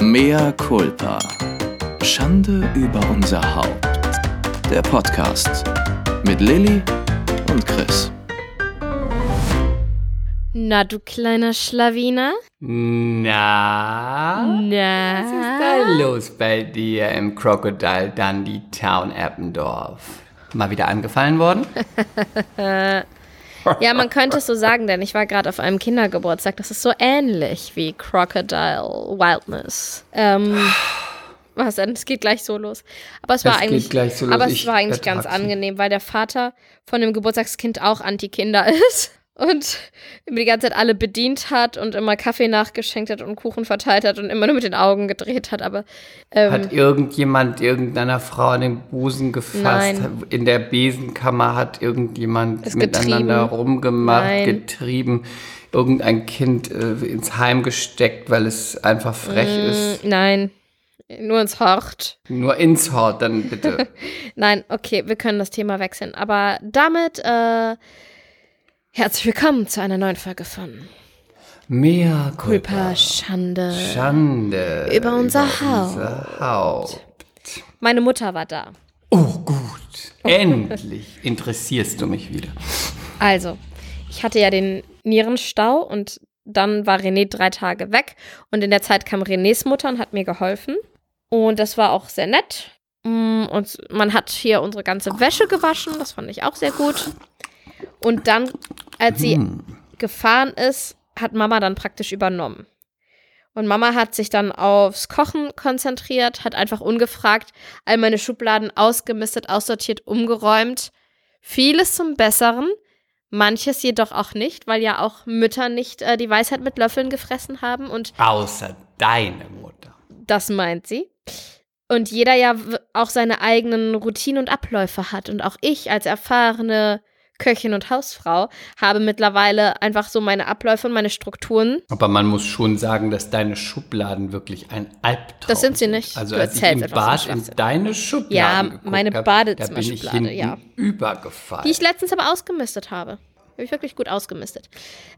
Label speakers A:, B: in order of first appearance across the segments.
A: Mea culpa. Schande über unser Haupt. Der Podcast mit Lilly und Chris.
B: Na, du kleiner Schlawiner?
C: Na?
B: Na?
C: Was ist da los bei dir im Crocodile Dundee Town Eppendorf? Mal wieder angefallen worden?
B: Ja, man könnte es so sagen, denn ich war gerade auf einem Kindergeburtstag. Das ist so ähnlich wie Crocodile Wildness. Ähm, was denn? Es geht gleich so los. Aber es war
C: Es
B: eigentlich,
C: so los.
B: aber es war eigentlich ganz angenehm, weil der Vater von dem Geburtstagskind auch Anti-Kinder ist und immer die ganze Zeit alle bedient hat und immer Kaffee nachgeschenkt hat und Kuchen verteilt hat und immer nur mit den Augen gedreht hat. Aber ähm,
C: Hat irgendjemand irgendeiner Frau an den Busen gefasst?
B: Nein.
C: In der Besenkammer hat irgendjemand
B: Es
C: miteinander
B: getrieben.
C: rumgemacht,
B: Nein.
C: getrieben, irgendein Kind äh, ins Heim gesteckt, weil es einfach frech ist.
B: mm, nein, nur ins Hort.
C: Nur ins Hort, dann bitte.
B: Nein, okay, wir können das Thema wechseln. Aber damit, äh, herzlich willkommen zu einer neuen Folge von
C: Mehr
B: Culpa
C: Culpa.
B: Schande.
C: Schande.
B: Über unser
C: unser Haupt.
B: Meine Mutter war da.
C: Oh, gut. Endlich interessierst du mich wieder.
B: Also, ich hatte ja den Nierenstau und dann war René drei Tage weg. Und in der Zeit kam Renés Mutter und hat mir geholfen. Und das war auch sehr nett. Mm, Und man hat hier unsere ganze Wäsche gewaschen. Das fand ich auch sehr gut. Und dann, als sie gefahren ist, hat Mama dann praktisch übernommen. Und Mama hat sich dann aufs Kochen konzentriert, hat einfach ungefragt all meine Schubladen ausgemistet, aussortiert, umgeräumt. Vieles zum Besseren, manches jedoch auch nicht, weil ja auch Mütter nicht äh, die Weisheit mit Löffeln gefressen haben und
C: Außer deine Mutter.
B: das meint sie. Und jeder ja auch seine eigenen Routinen und Abläufe hat. Und auch ich als erfahrene Köchin und Hausfrau habe mittlerweile einfach so meine Abläufe und meine Strukturen.
C: Aber man muss schon sagen, dass deine Schubladen wirklich ein Albtraum
B: Das sind sie nicht.
C: Also
B: Du
C: als ich im Bad in deine Schubladen
B: Ja, meine Badezimmerschublade, ja.
C: übergefallen.
B: Die ich letztens aber ausgemistet habe. Habe ich wirklich gut ausgemistet.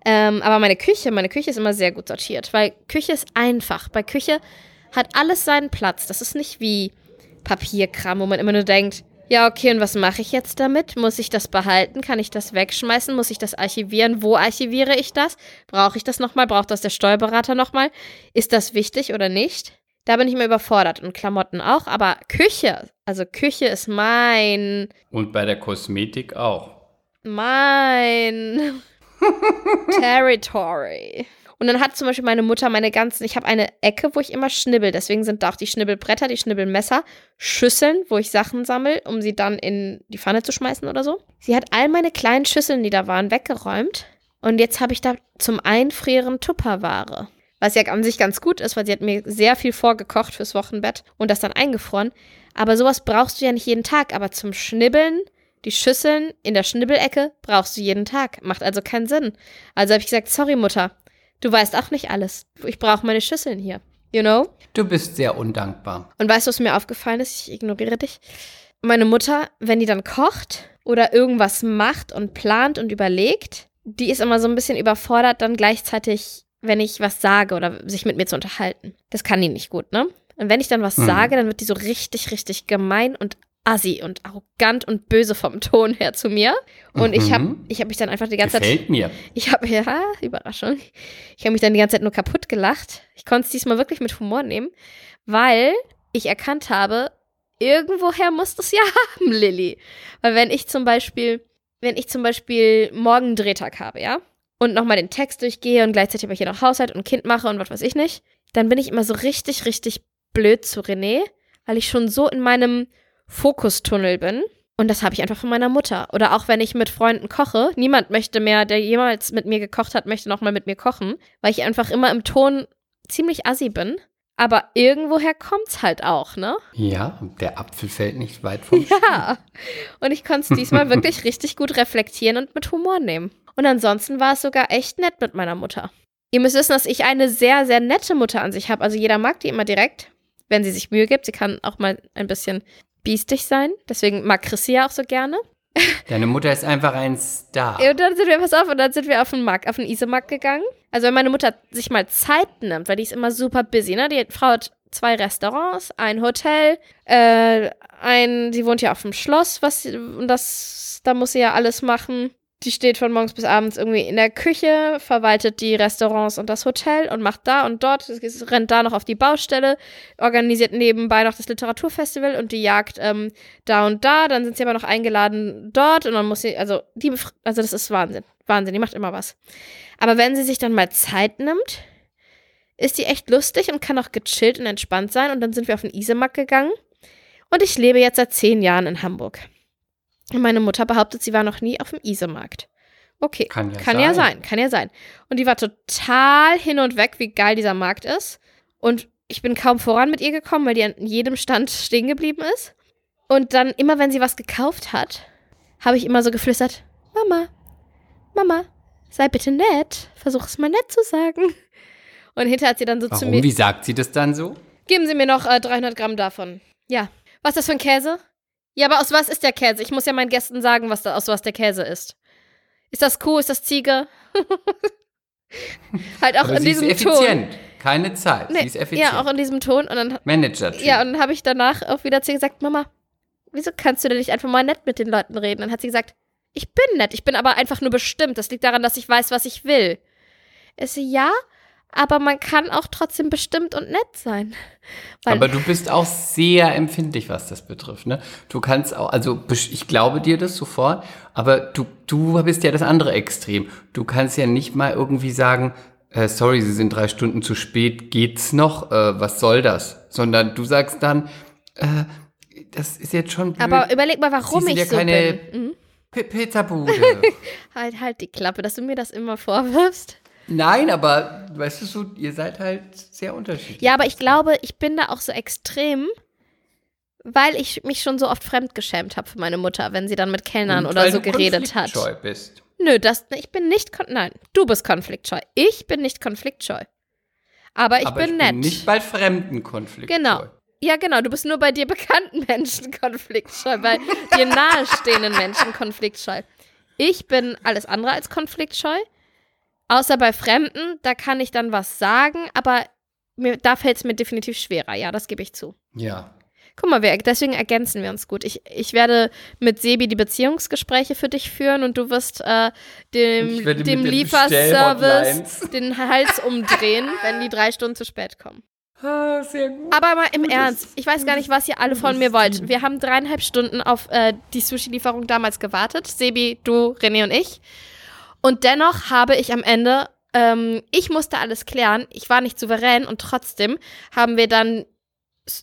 B: Ähm, aber meine Küche, meine Küche ist immer sehr gut sortiert, weil Küche ist einfach. Bei Küche hat alles seinen Platz. Das ist nicht wie Papierkram, wo man immer nur denkt, ja, okay, und was mache ich jetzt damit? Muss ich das behalten? Kann ich das wegschmeißen? Muss ich das archivieren? Wo archiviere ich das? Brauche ich das nochmal? Braucht das der Steuerberater nochmal? Ist das wichtig oder nicht? Da bin ich immer überfordert und Klamotten auch, aber Küche, also Küche ist mein
C: Und bei der Kosmetik auch.
B: mein Territory. Und dann hat zum Beispiel meine Mutter meine ganzen, ich habe eine Ecke, wo ich immer schnibbel. Deswegen sind da auch die Schnibbelbretter, die Schnibbelmesser, Schüsseln, wo ich Sachen sammle, um sie dann in die Pfanne zu schmeißen oder so. Sie hat all meine kleinen Schüsseln, die da waren, weggeräumt. Und jetzt habe ich da zum Einfrieren Tupperware. Was ja an sich ganz gut ist, weil sie hat mir sehr viel vorgekocht fürs Wochenbett und das dann eingefroren. Aber sowas brauchst du ja nicht jeden Tag. Aber zum Schnibbeln die Schüsseln in der Schnibbelecke brauchst du jeden Tag. Macht also keinen Sinn. Also habe ich gesagt, sorry Mutter, du weißt auch nicht alles. Ich brauche meine Schüsseln hier. You know?
C: Du bist sehr undankbar.
B: Und weißt du, was mir aufgefallen ist? Ich ignoriere dich. Meine Mutter, wenn die dann kocht oder irgendwas macht und plant und überlegt, die ist immer so ein bisschen überfordert, dann gleichzeitig, wenn ich was sage oder sich mit mir zu unterhalten. Das kann die nicht gut, ne? Und wenn ich dann was
C: Mhm.
B: sage, dann wird die so richtig, richtig gemein und assi und arrogant und böse vom Ton her zu mir. Und ich habe
C: Mhm.
B: ich hab mich dann einfach die ganze Zeit
C: Gefällt mir.
B: ich habe, ja, Überraschung. Ich habe mich dann die ganze Zeit nur kaputt gelacht. Ich konnte es diesmal wirklich mit Humor nehmen, weil ich erkannt habe, irgendwoher musst du es ja haben, Lilly. Weil wenn ich zum Beispiel, wenn ich zum Beispiel morgen einen Drehtag habe, ja, und nochmal den Text durchgehe und gleichzeitig aber hier noch Haushalt und Kind mache und was weiß ich nicht, dann bin ich immer so richtig, richtig blöd zu René, weil ich schon so in meinem Fokustunnel bin. Und das habe ich einfach von meiner Mutter. Oder auch wenn ich mit Freunden koche, niemand möchte mehr, der jemals mit mir gekocht hat, möchte nochmal mit mir kochen, weil ich einfach immer im Ton ziemlich assi bin. Aber irgendwoher kommt's halt auch, ne?
C: Ja, der Apfel fällt nicht weit vom Stiel.
B: Ja. Und ich konnte es diesmal wirklich richtig gut reflektieren und mit Humor nehmen. Und ansonsten war es sogar echt nett mit meiner Mutter. Ihr müsst wissen, dass ich eine sehr, sehr nette Mutter an sich habe. Also jeder mag die immer direkt, wenn sie sich Mühe gibt. Sie kann auch mal ein bisschen biestig sein. Deswegen mag Chris sie ja auch so gerne.
C: Deine Mutter ist einfach ein Star.
B: Und dann sind wir, pass auf, und dann sind wir auf den Markt, auf den Isemarkt gegangen. Also wenn meine Mutter sich mal Zeit nimmt, weil die ist immer super busy, ne? Die Frau hat zwei Restaurants, ein Hotel, äh, ein, sie wohnt ja auf dem Schloss, was, und das, da muss sie ja alles machen. Die steht von morgens bis abends irgendwie in der Küche, verwaltet die Restaurants und das Hotel und macht da und dort, rennt da noch auf die Baustelle, organisiert nebenbei noch das Literaturfestival und die Jagd ähm, da und da. Dann sind sie aber noch eingeladen dort und dann muss sie, also die, also das ist Wahnsinn, Wahnsinn, die macht immer was. Aber wenn sie sich dann mal Zeit nimmt, ist die echt lustig und kann auch gechillt und entspannt sein. Und dann sind wir auf den Isemarkt gegangen. Und ich lebe jetzt seit zehn Jahren in Hamburg. Meine Mutter behauptet, sie war noch nie auf dem Isemarkt. Okay,
C: Kann ja
B: kann
C: sein.
B: ja sein, kann ja sein. Und die war total hin und weg, wie geil dieser Markt ist. Und ich bin kaum voran mit ihr gekommen, weil die an jedem Stand stehen geblieben ist. Und dann immer, wenn sie was gekauft hat, habe ich immer so geflüstert, Mama, Mama, sei bitte nett. Versuch es mal nett zu sagen. Und hinterher hat sie dann so zu
C: Warum?
B: mir,
C: Wie sagt sie das dann so?
B: geben Sie mir noch äh, 300 Gramm davon. Ja. Was ist das für ein Käse? Ja, aber aus was ist der Käse? Ich muss ja meinen Gästen sagen, was da, aus was der Käse ist. Ist das Kuh? Ist das Ziege? halt auch
C: Aber
B: in
C: sie ist
B: diesem Ton.
C: effizient. Keine Zeit.
B: Nee,
C: sie ist effizient.
B: ja, auch in diesem Ton. Und dann,
C: Manager.
B: ja, und dann habe ich danach auch wieder zu ihr gesagt, Mama, wieso kannst du denn nicht einfach mal nett mit den Leuten reden? Dann hat sie gesagt, ich bin nett, ich bin aber einfach nur bestimmt. Das liegt daran, dass ich weiß, was ich will. So, ja, aber man kann auch trotzdem bestimmt und nett sein.
C: Aber du bist auch sehr empfindlich, was das betrifft. Ne? Du kannst auch, also ich glaube dir das sofort, aber du, du bist ja das andere Extrem. Du kannst ja nicht mal irgendwie sagen, äh, sorry, Sie sind drei Stunden zu spät, geht's noch? Äh, was soll das? Sondern du sagst dann, äh, das ist jetzt schon blöd.
B: aber überleg mal, warum ich
C: ja
B: so
C: keine
B: bin. Mhm.
C: Pizzabude.
B: Halt, halt die Klappe, dass du mir das immer vorwirfst.
C: Nein, aber weißt du so, ihr seid halt sehr unterschiedlich.
B: Ja, aber ich glaube, ich bin da auch so extrem, weil ich mich schon so oft fremdgeschämt habe für meine Mutter, wenn sie dann mit Kellnern
C: Und
B: oder so geredet hat.
C: bist.
B: Nö, das, ich bin nicht, nein, du bist konfliktscheu. Ich bin nicht konfliktscheu. Aber ich
C: aber
B: bin
C: ich
B: nett.
C: bin nicht bei fremden konfliktscheu.
B: Genau. Ja, genau, du bist nur bei dir bekannten Menschen konfliktscheu, bei dir nahestehenden Menschen konfliktscheu. Ich bin alles andere als konfliktscheu. Außer bei Fremden, da kann ich dann was sagen, aber mir, da fällt es mir definitiv schwerer. Ja, das gebe ich zu.
C: Ja.
B: Guck mal, wir, deswegen ergänzen wir uns gut. Ich, ich werde mit Sebi die Beziehungsgespräche für dich führen und du wirst äh, dem, dem Lieferservice den Hals umdrehen, wenn die drei Stunden zu spät kommen.
C: Ah, sehr gut.
B: Aber mal im
C: Gutes-
B: Ernst, ich weiß gar nicht, was ihr alle von mir wollt. Wir haben dreieinhalb Stunden auf äh, die Sushi-Lieferung damals gewartet. Sebi, du, René und ich. Und dennoch habe ich am Ende, ähm, ich musste alles klären. Ich war nicht souverän und trotzdem haben wir dann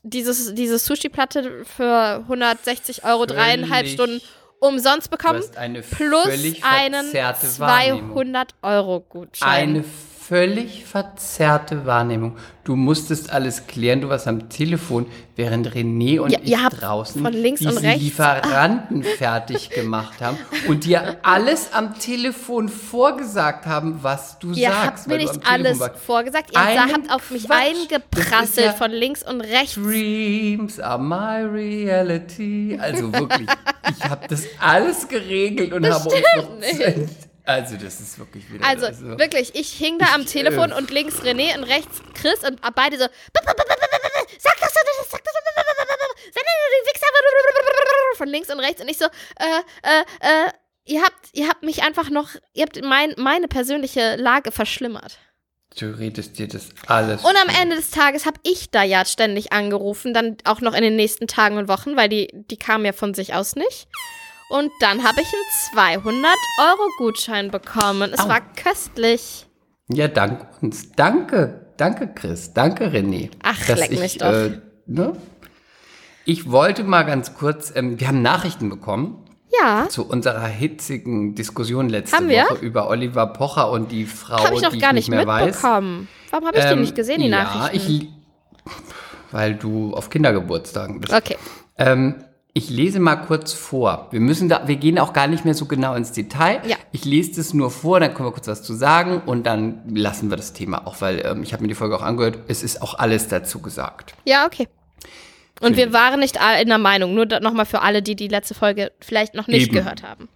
B: dieses, diese Sushi-Platte für 160 Euro dreieinhalb
C: Völlig-
B: Stunden umsonst
C: Du
B: bekommen.
C: hast eine
B: Plus einen
C: verzerrte Wahrnehmung.
B: 200 Euro Gutschein.
C: Eine völlig verzerrte Wahrnehmung. Du musstest alles klären, du warst am Telefon, während René und
B: Ja,
C: ich
B: ihr
C: draußen
B: von links und
C: diesen
B: rechts-
C: Lieferanten fertig gemacht haben und dir alles am Telefon vorgesagt haben, was du
B: Ihr
C: sagst.
B: habt mir nicht alles
C: warst.
B: vorgesagt. Ihr
C: Einen
B: habt auf mich
C: Quatsch. Das
B: eingeprasselt
C: ja
B: von links und rechts.
C: Dreams are my reality. Also wirklich, ich habe das alles geregelt und habe uns noch
B: nicht.
C: Also das ist wirklich wieder
B: Also,
C: also,
B: wirklich, ich hing da am
C: Ich,
B: Telefon
C: äh,
B: und links René und rechts Chris und beide so. Sag das, sag das, sag das, sag das, du Wichser. Von links und rechts und ich so, äh, äh, äh, ihr habt, ihr habt mich einfach noch, ihr habt mein, meine persönliche Lage verschlimmert.
C: Du redest dir das alles.
B: Und am. Ende des Tages habe ich da ja ständig angerufen, dann auch noch in den nächsten Tagen und Wochen, weil die, die kamen ja von sich aus nicht. Und dann habe ich einen 200-Euro-Gutschein bekommen. Es
C: Au.
B: war köstlich.
C: Ja, dank uns. Danke. Danke, Chris. Danke, René.
B: Ach, leck
C: ich,
B: mich doch.
C: Äh, ne? Ich wollte mal ganz kurz, ähm, wir haben Nachrichten bekommen
B: Ja,
C: zu unserer hitzigen Diskussion letzte? Woche über Oliver Pocher und die Frau,
B: habe ich noch
C: die
B: gar
C: ich
B: nicht
C: nicht mehr weiß.
B: mitbekommen. Warum habe ich die
C: Ähm,
B: nicht gesehen, die
C: ja,
B: Nachrichten?
C: Ich, weil du auf Kindergeburtstagen bist.
B: okay.
C: Ähm, ich lese mal kurz vor. Wir müssen da, wir gehen auch gar nicht mehr so genau ins Detail.
B: Ja.
C: Ich lese das nur vor, dann können wir kurz was zu sagen und dann lassen wir das Thema auch, weil ähm, ich habe mir die Folge auch angehört. Es ist auch alles dazu gesagt.
B: Ja, okay. Und wir waren nicht in der Meinung, nur nochmal für alle, die die letzte Folge vielleicht noch nicht
C: Eben.
B: gehört haben.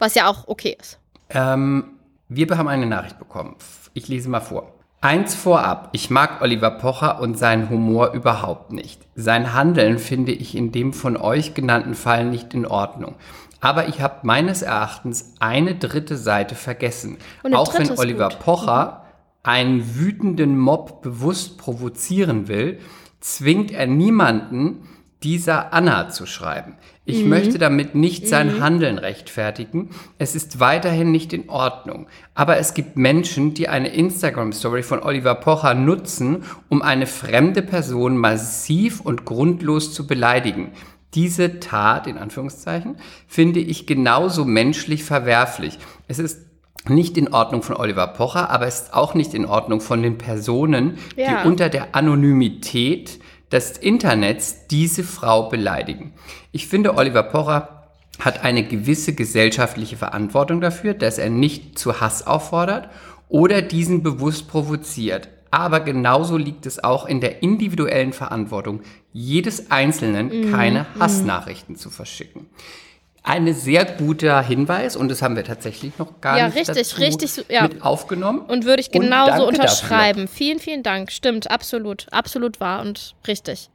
B: Was ja auch okay ist.
C: Ähm, wir haben eine Nachricht bekommen. Ich lese mal vor. Eins vorab. Ich mag Oliver Pocher und seinen Humor überhaupt nicht. Sein Handeln finde ich in dem von euch genannten Fall nicht in Ordnung. Aber ich habe meines Erachtens eine dritte Seite vergessen. Auch wenn Oliver
B: gut.
C: Pocher einen wütenden Mob bewusst provozieren will, zwingt er niemanden, dieser Anna zu schreiben. Ich möchte damit nicht sein Handeln rechtfertigen. Es ist weiterhin nicht in Ordnung. Aber es gibt Menschen, die eine Instagram-Story von Oliver Pocher nutzen, um eine fremde Person massiv und grundlos zu beleidigen. Diese Tat, in Anführungszeichen, finde ich genauso menschlich verwerflich. Es ist nicht in Ordnung von Oliver Pocher, aber es ist auch nicht in Ordnung von den Personen,
B: Ja.
C: die unter der Anonymität des Internets diese Frau beleidigen. Ich finde, Oliver Pocher hat eine gewisse gesellschaftliche Verantwortung dafür, dass er nicht zu Hass auffordert oder diesen bewusst provoziert. Aber genauso liegt es auch in der individuellen Verantwortung jedes Einzelnen, keine Hassnachrichten zu verschicken. Ein sehr guter Hinweis und das haben wir tatsächlich noch gar
B: Ja,
C: nicht
B: richtig, richtig so- ja.
C: mit aufgenommen.
B: Und würde ich genauso unterschreiben. Vielen, vielen Dank. Stimmt, absolut. Absolut wahr und richtig.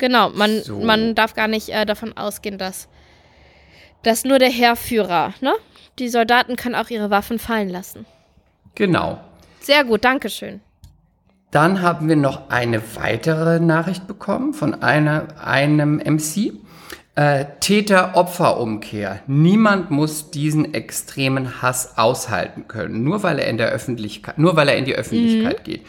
B: Genau, man,
C: So.
B: man darf gar nicht äh, davon ausgehen, dass, dass nur der Heerführer, ne? Die Soldaten können auch ihre Waffen fallen lassen.
C: Genau.
B: Sehr gut, Dankeschön.
C: Dann haben wir noch eine weitere Nachricht bekommen von einer, einem MC. Äh, Täter-Opfer-Umkehr. Niemand muss diesen extremen Hass aushalten können, nur weil er in der Öffentlichkeit, nur weil er in die Öffentlichkeit geht.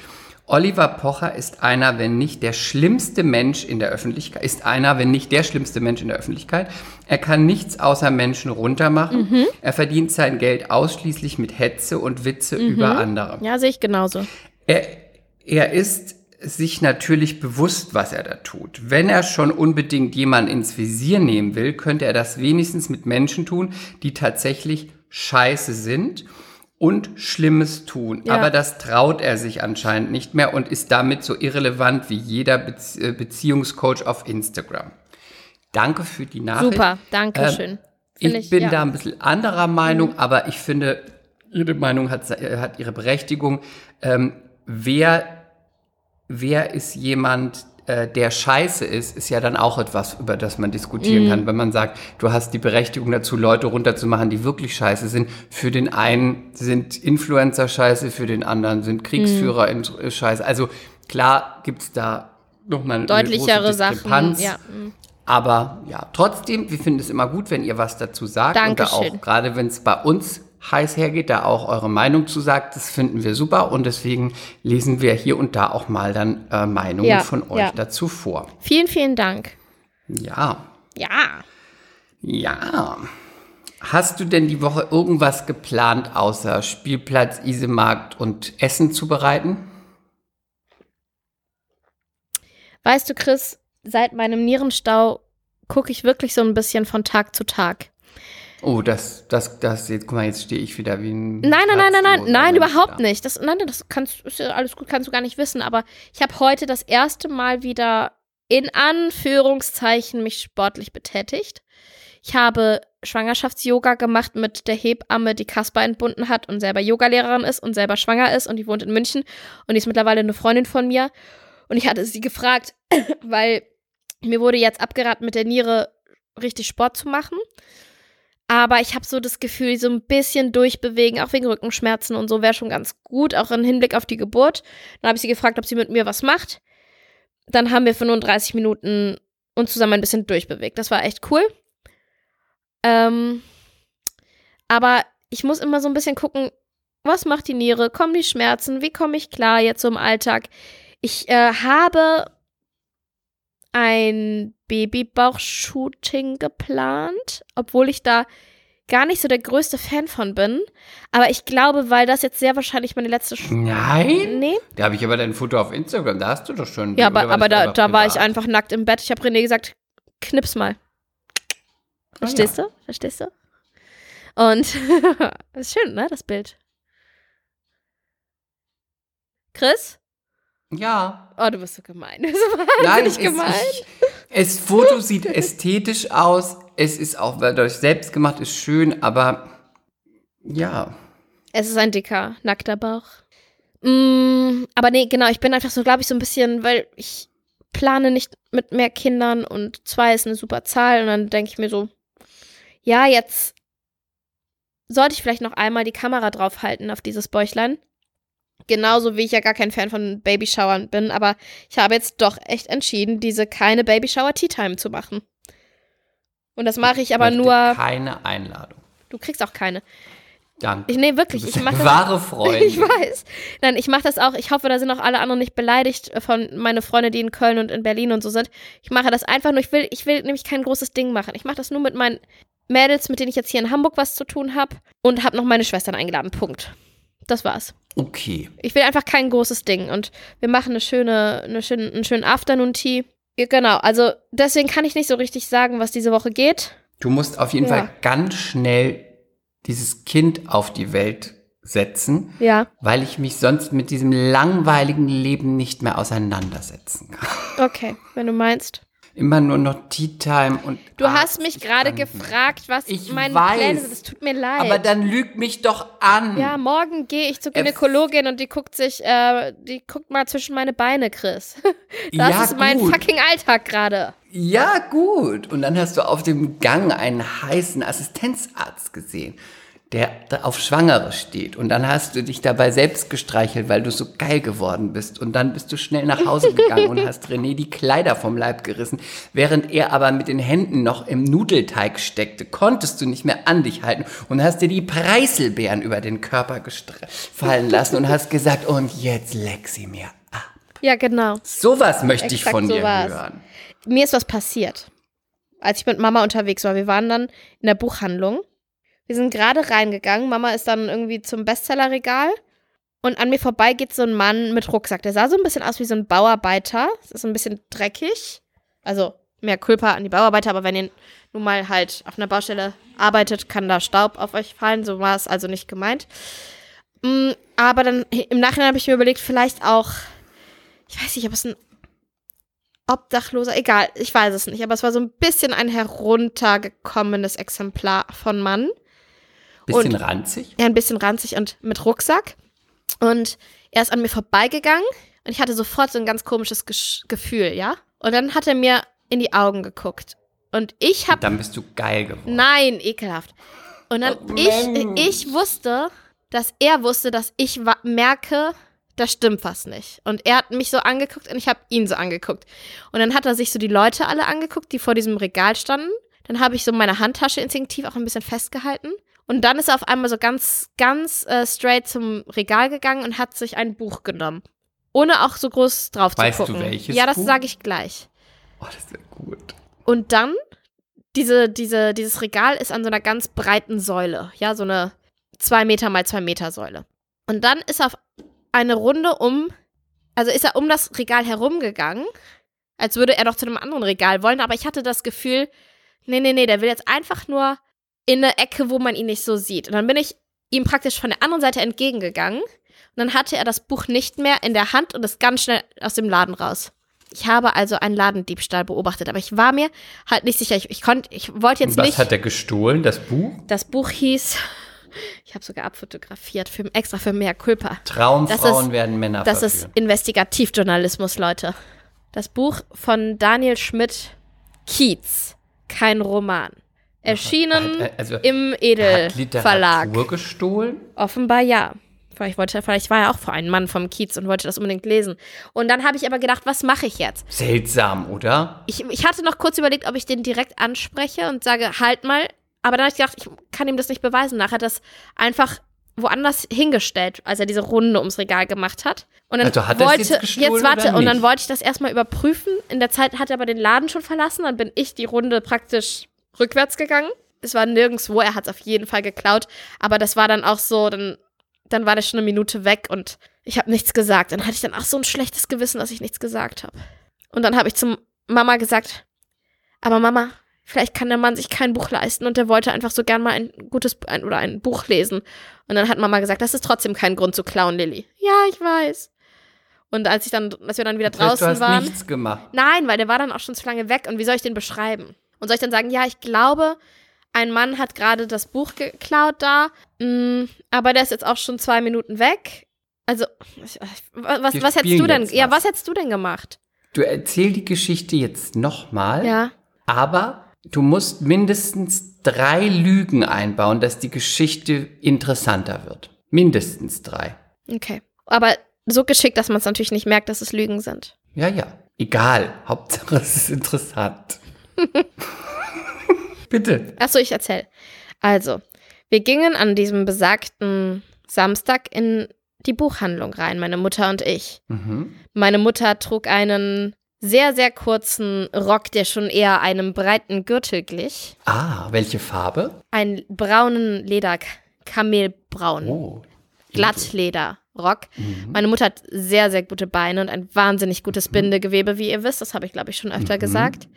C: Oliver Pocher ist einer, wenn nicht der schlimmste Mensch in der Öffentlichkeit, ist einer, wenn nicht der schlimmste Mensch in der Öffentlichkeit. Er kann nichts außer Menschen runtermachen. Er verdient sein Geld ausschließlich mit Hetze und Witze über andere.
B: Ja, sehe ich genauso.
C: Er, er ist sich natürlich bewusst, was er da tut. Wenn er schon unbedingt jemanden ins Visier nehmen will, könnte er das wenigstens mit Menschen tun, die tatsächlich scheiße sind und Schlimmes tun.
B: Ja.
C: Aber das traut er sich anscheinend nicht mehr und ist damit so irrelevant wie jeder Bezie äh, Beziehungscoach auf Instagram. Danke für die Nachricht.
B: Super, danke schön.
C: Ähm, Ich,
B: Find
C: bin
B: ja. Mhm.
C: da ein bisschen anderer Meinung, aber ich finde, jede Meinung hat, hat ihre Berechtigung. Ähm, wer, wer ist jemand, äh, der scheiße ist, ist ja dann auch etwas, über das man
B: Mhm.
C: diskutieren kann. Wenn man sagt, du hast die Berechtigung dazu, Leute runterzumachen, die wirklich scheiße sind. Für den einen sind Influencer scheiße, für den anderen sind Kriegsführer
B: Mhm.
C: in, äh, scheiße. Also klar gibt's da nochmal
B: Deutlichere Sachen. Ja. mm.
C: Aber ja, trotzdem, wir finden es immer gut, wenn ihr was dazu sagt. Und da
B: Dankeschön.
C: auch, gerade wenn es bei uns heiß hergeht, da auch eure Meinung zu sagt, das finden wir super. Und deswegen lesen wir hier und da auch mal dann äh, Meinungen
B: Ja,
C: von euch
B: ja.
C: dazu vor.
B: Vielen, vielen Dank.
C: Ja,
B: Ja.
C: ja. Hast du denn die Woche irgendwas geplant, außer Spielplatz, Isemarkt und Essen zu bereiten?
B: Weißt du, Chris, seit meinem Nierenstau gucke ich wirklich so ein bisschen von Tag zu Tag.
C: Oh, das, das, das, jetzt, guck mal, jetzt stehe ich wieder wie ein.
B: Nein, nein, nein, nein, nein, nein,
C: Mensch
B: überhaupt
C: da.
B: nicht. Das, nein, nein, das kannst, ist ja alles gut, kannst du gar nicht wissen. Aber ich habe heute das erste Mal wieder in Anführungszeichen mich sportlich betätigt. Ich habe Schwangerschafts-Yoga gemacht mit der Hebamme, die Kasper entbunden hat und selber Yogalehrerin ist und selber schwanger ist und die wohnt in München und die ist mittlerweile eine Freundin von mir. Und ich hatte sie gefragt, weil mir wurde jetzt abgeraten, mit der Niere richtig Sport zu machen. Aber ich habe so das Gefühl, so ein bisschen durchbewegen, auch wegen Rückenschmerzen und so, wäre schon ganz gut, auch im Hinblick auf die Geburt. Dann habe ich sie gefragt, ob sie mit mir was macht. Dann haben wir 35 Minuten uns zusammen ein bisschen durchbewegt. Das war echt cool. Ähm, aber ich muss immer so ein bisschen gucken, was macht die Niere? Kommen die Schmerzen? Wie komme ich klar jetzt so im Alltag? Ich äh, habe ein Babybauch-Shooting geplant, obwohl ich da gar nicht so der größte Fan von bin. Aber ich glaube, weil das jetzt sehr wahrscheinlich meine letzte. Sch
C: Nein?
B: nee.
C: Da habe ich aber dein Foto auf Instagram, da hast du doch schon.
B: Ja, aber, aber da, da war ich einfach nackt im Bett. Ich habe René gesagt, knips mal.
C: Ah,
B: Verstehst du? Verstehst du? Und ist schön, ne, das Bild. Chris?
C: Ja.
B: Oh, du bist so gemein. Du bist so
C: Nein, es-
B: gemein.
C: Ich, Es Foto sieht ästhetisch aus. Es ist auch dadurch selbst gemacht, ist schön, aber ja.
B: Es ist ein dicker, nackter Bauch. Mm, aber nee, genau, ich bin einfach so, glaube ich, so ein bisschen, weil ich plane nicht mit mehr Kindern und zwei ist eine super Zahl und dann denke ich mir so, ja, jetzt sollte ich vielleicht noch einmal die Kamera draufhalten auf dieses Bäuchlein. Genauso wie ich ja gar kein Fan von Babyshowern bin, aber ich habe jetzt doch echt entschieden, diese keine Babyshower Tea Time zu machen. Und das mache ich aber
C: möchte
B: nur.
C: Keine Einladung.
B: Du kriegst auch keine.
C: Danke.
B: Ich nee, wirklich, ich mache
C: wahre Freundin.
B: Ich weiß. Nein, ich mache das auch. Ich hoffe, da sind auch alle anderen nicht beleidigt äh, von meine Freunde, die in Köln und in Berlin und so sind. Ich mache das einfach nur. Ich will, ich will nämlich kein großes Ding machen. Ich mache das nur mit meinen Mädels, mit denen ich jetzt hier in Hamburg was zu tun habe und habe noch meine Schwestern eingeladen. Punkt. Das war's.
C: Okay.
B: Ich will einfach kein großes Ding und wir machen eine schöne, eine schöne, einen schönen Afternoon Tea. Ja, Genau, also deswegen kann ich nicht so richtig sagen, was diese Woche geht.
C: Du musst auf jeden
B: Ja.
C: Fall ganz schnell dieses Kind auf die Welt setzen,
B: Ja,
C: weil ich mich sonst mit diesem langweiligen Leben nicht mehr auseinandersetzen kann.
B: okay, wenn du meinst.
C: Immer nur noch Tea Time und.
B: Du hast
C: 80
B: mich gerade gefragt, was
C: Ich
B: meine
C: weiß.
B: Pläne sind. Es tut mir leid.
C: Aber dann lüg mich doch an.
B: Ja, morgen gehe ich zur Gynäkologin und die guckt sich, äh, die guckt mal zwischen meine Beine, Chris. Das
C: Ja,
B: ist mein
C: gut.
B: fucking Alltag gerade.
C: Ja, gut. Und dann hast du auf dem Gang einen heißen Assistenzarzt gesehen, der auf Schwangere steht. Und dann hast du dich dabei selbst gestreichelt, weil du so geil geworden bist. Und dann bist du schnell nach Hause gegangen und hast René die Kleider vom Leib gerissen. Während er aber mit den Händen noch im Nudelteig steckte, konntest du nicht mehr an dich halten und hast dir die Preiselbeeren über den Körper fallen lassen und hast gesagt, und jetzt leck sie mir ab.
B: Ja, genau.
C: Sowas möchte ich
B: Exakt
C: von
B: so
C: dir
B: war's.
C: hören.
B: Mir ist was passiert. Als ich mit Mama unterwegs war, wir waren dann in der Buchhandlung. Wir sind gerade reingegangen. Mama ist dann irgendwie zum Bestsellerregal. Und an mir vorbei geht so ein Mann mit Rucksack. Der sah so ein bisschen aus wie so ein Bauarbeiter. Das ist so ein bisschen dreckig. Also mehr Kulpa an die Bauarbeiter, aber wenn ihr nun mal halt auf einer Baustelle arbeitet, kann da Staub auf euch fallen. So war es also nicht gemeint. Mm, Aber dann im Nachhinein habe ich mir überlegt, vielleicht auch, ich weiß nicht, ob es ein Obdachloser, egal, ich weiß es nicht, aber es war so ein bisschen ein heruntergekommenes Exemplar von Mann.
C: Bisschen
B: Und-
C: ranzig.
B: Er ein bisschen ranzig und mit Rucksack. Und er ist an mir vorbeigegangen und ich hatte sofort so ein ganz komisches Gesch Gefühl, ja? Und dann hat er mir in die Augen geguckt. Und ich habe
C: Dann bist du geil geworden.
B: Nein, ekelhaft. Und dann,
C: Oh,
B: ich, ich wusste, dass er wusste, dass ich merke, da stimmt was nicht. Und er hat mich so angeguckt und ich habe ihn so angeguckt. Und dann hat er sich so die Leute alle angeguckt, die vor diesem Regal standen. Dann habe ich so meine Handtasche instinktiv auch ein bisschen festgehalten. Und dann ist er auf einmal so ganz, ganz äh, straight zum Regal gegangen und hat sich ein Buch genommen. Ohne auch so groß drauf
C: Weißt
B: zu
C: du,
B: gucken.
C: welches
B: ja, das sage ich gleich.
C: Oh, das wäre gut.
B: Und dann, diese, diese, dieses Regal ist an so einer ganz breiten Säule. Ja, so eine zwei Meter mal zwei Meter Säule. Und dann ist er auf eine Runde um, also ist er um das Regal herumgegangen, als würde er doch zu einem anderen Regal wollen. Aber ich hatte das Gefühl, nee, nee, nee, der will jetzt einfach nur in eine Ecke, wo man ihn nicht so sieht. Und dann bin ich ihm praktisch von der anderen Seite entgegengegangen. Und dann hatte er das Buch nicht mehr in der Hand und ist ganz schnell aus dem Laden raus. Ich habe also einen Ladendiebstahl beobachtet, aber ich war mir halt nicht sicher. Ich, ich konnte, ich wollte jetzt
C: Was
B: nicht.
C: hat er gestohlen? Das Buch?
B: das Buch hieß, ich habe sogar abfotografiert, für, extra für mehr Culpa.
C: Traumfrauen
B: ist-
C: werden Männer
B: Das ist
C: verführen.
B: Investigativjournalismus, Leute. Das Buch von Daniel Schmidt, Kiez, kein Roman. Erschienen
C: Hat- also,
B: im
C: Er
B: Edel
C: hat Literatur
B: Verlag.
C: gestohlen?
B: Offenbar ja. Vielleicht wollte, vielleicht war er auch vor ein Mann vom Kiez und wollte das unbedingt lesen. Und dann habe ich aber gedacht, was mache ich jetzt?
C: Seltsam, oder?
B: Ich, ich hatte noch kurz überlegt, ob ich den direkt anspreche und sage, halt mal. Aber dann habe ich gedacht, ich kann ihm das nicht beweisen. Nachher hat er das einfach woanders hingestellt, als er diese Runde ums Regal gemacht hat. Und dann
C: Also hat er
B: wollte,
C: jetzt gestohlen
B: warte,
C: oder
B: und dann wollte ich das erstmal überprüfen. In der Zeit hat er aber den Laden schon verlassen, dann bin ich die Runde praktisch rückwärts gegangen. Es war nirgendwo, er hat es auf jeden Fall geklaut. Aber das war dann auch so, dann, dann war der schon eine Minute weg und ich habe nichts gesagt. Dann hatte ich dann auch so ein schlechtes Gewissen, dass ich nichts gesagt habe. Und dann habe ich zum Mama gesagt, aber Mama, vielleicht kann der Mann sich kein Buch leisten und der wollte einfach so gern mal ein gutes ein, oder ein Buch lesen. Und dann hat Mama gesagt, das ist trotzdem kein Grund zu klauen, Lilly. Ja, ich weiß. Und als ich dann, als wir dann wieder
C: Das heißt,
B: draußen
C: du hast
B: waren.
C: nichts gemacht.
B: Nein, weil der war dann auch schon zu lange weg. Und wie soll ich den beschreiben? Und soll ich dann sagen, ja, ich glaube, ein Mann hat gerade das Buch geklaut da, mm, aber der ist jetzt auch schon zwei Minuten weg. Also, was, was hättest du denn, ja,
C: was.
B: was hättest du denn gemacht?
C: Du erzähl die Geschichte jetzt nochmal,
B: Ja.
C: aber du musst mindestens drei Lügen einbauen, dass die Geschichte interessanter wird. Mindestens drei.
B: Okay. Aber so geschickt, dass man es natürlich nicht merkt, dass es Lügen sind.
C: Ja, ja. Egal. Hauptsache, es ist interessant. Bitte.
B: Achso, ich erzähl. Also, wir gingen an diesem besagten Samstag in die Buchhandlung rein, meine Mutter und ich.
C: Mhm.
B: Meine Mutter trug einen sehr, sehr kurzen Rock, der schon eher einem breiten Gürtel glich.
C: Ah, welche Farbe?
B: Einen braunen Leder, Kamelbraun,
C: Oh.
B: Glattlederrock.
C: Mhm.
B: Meine Mutter hat sehr, sehr gute Beine und ein wahnsinnig gutes Bindegewebe, wie ihr wisst. Das habe ich, glaube ich, schon öfter
C: Mhm.
B: gesagt.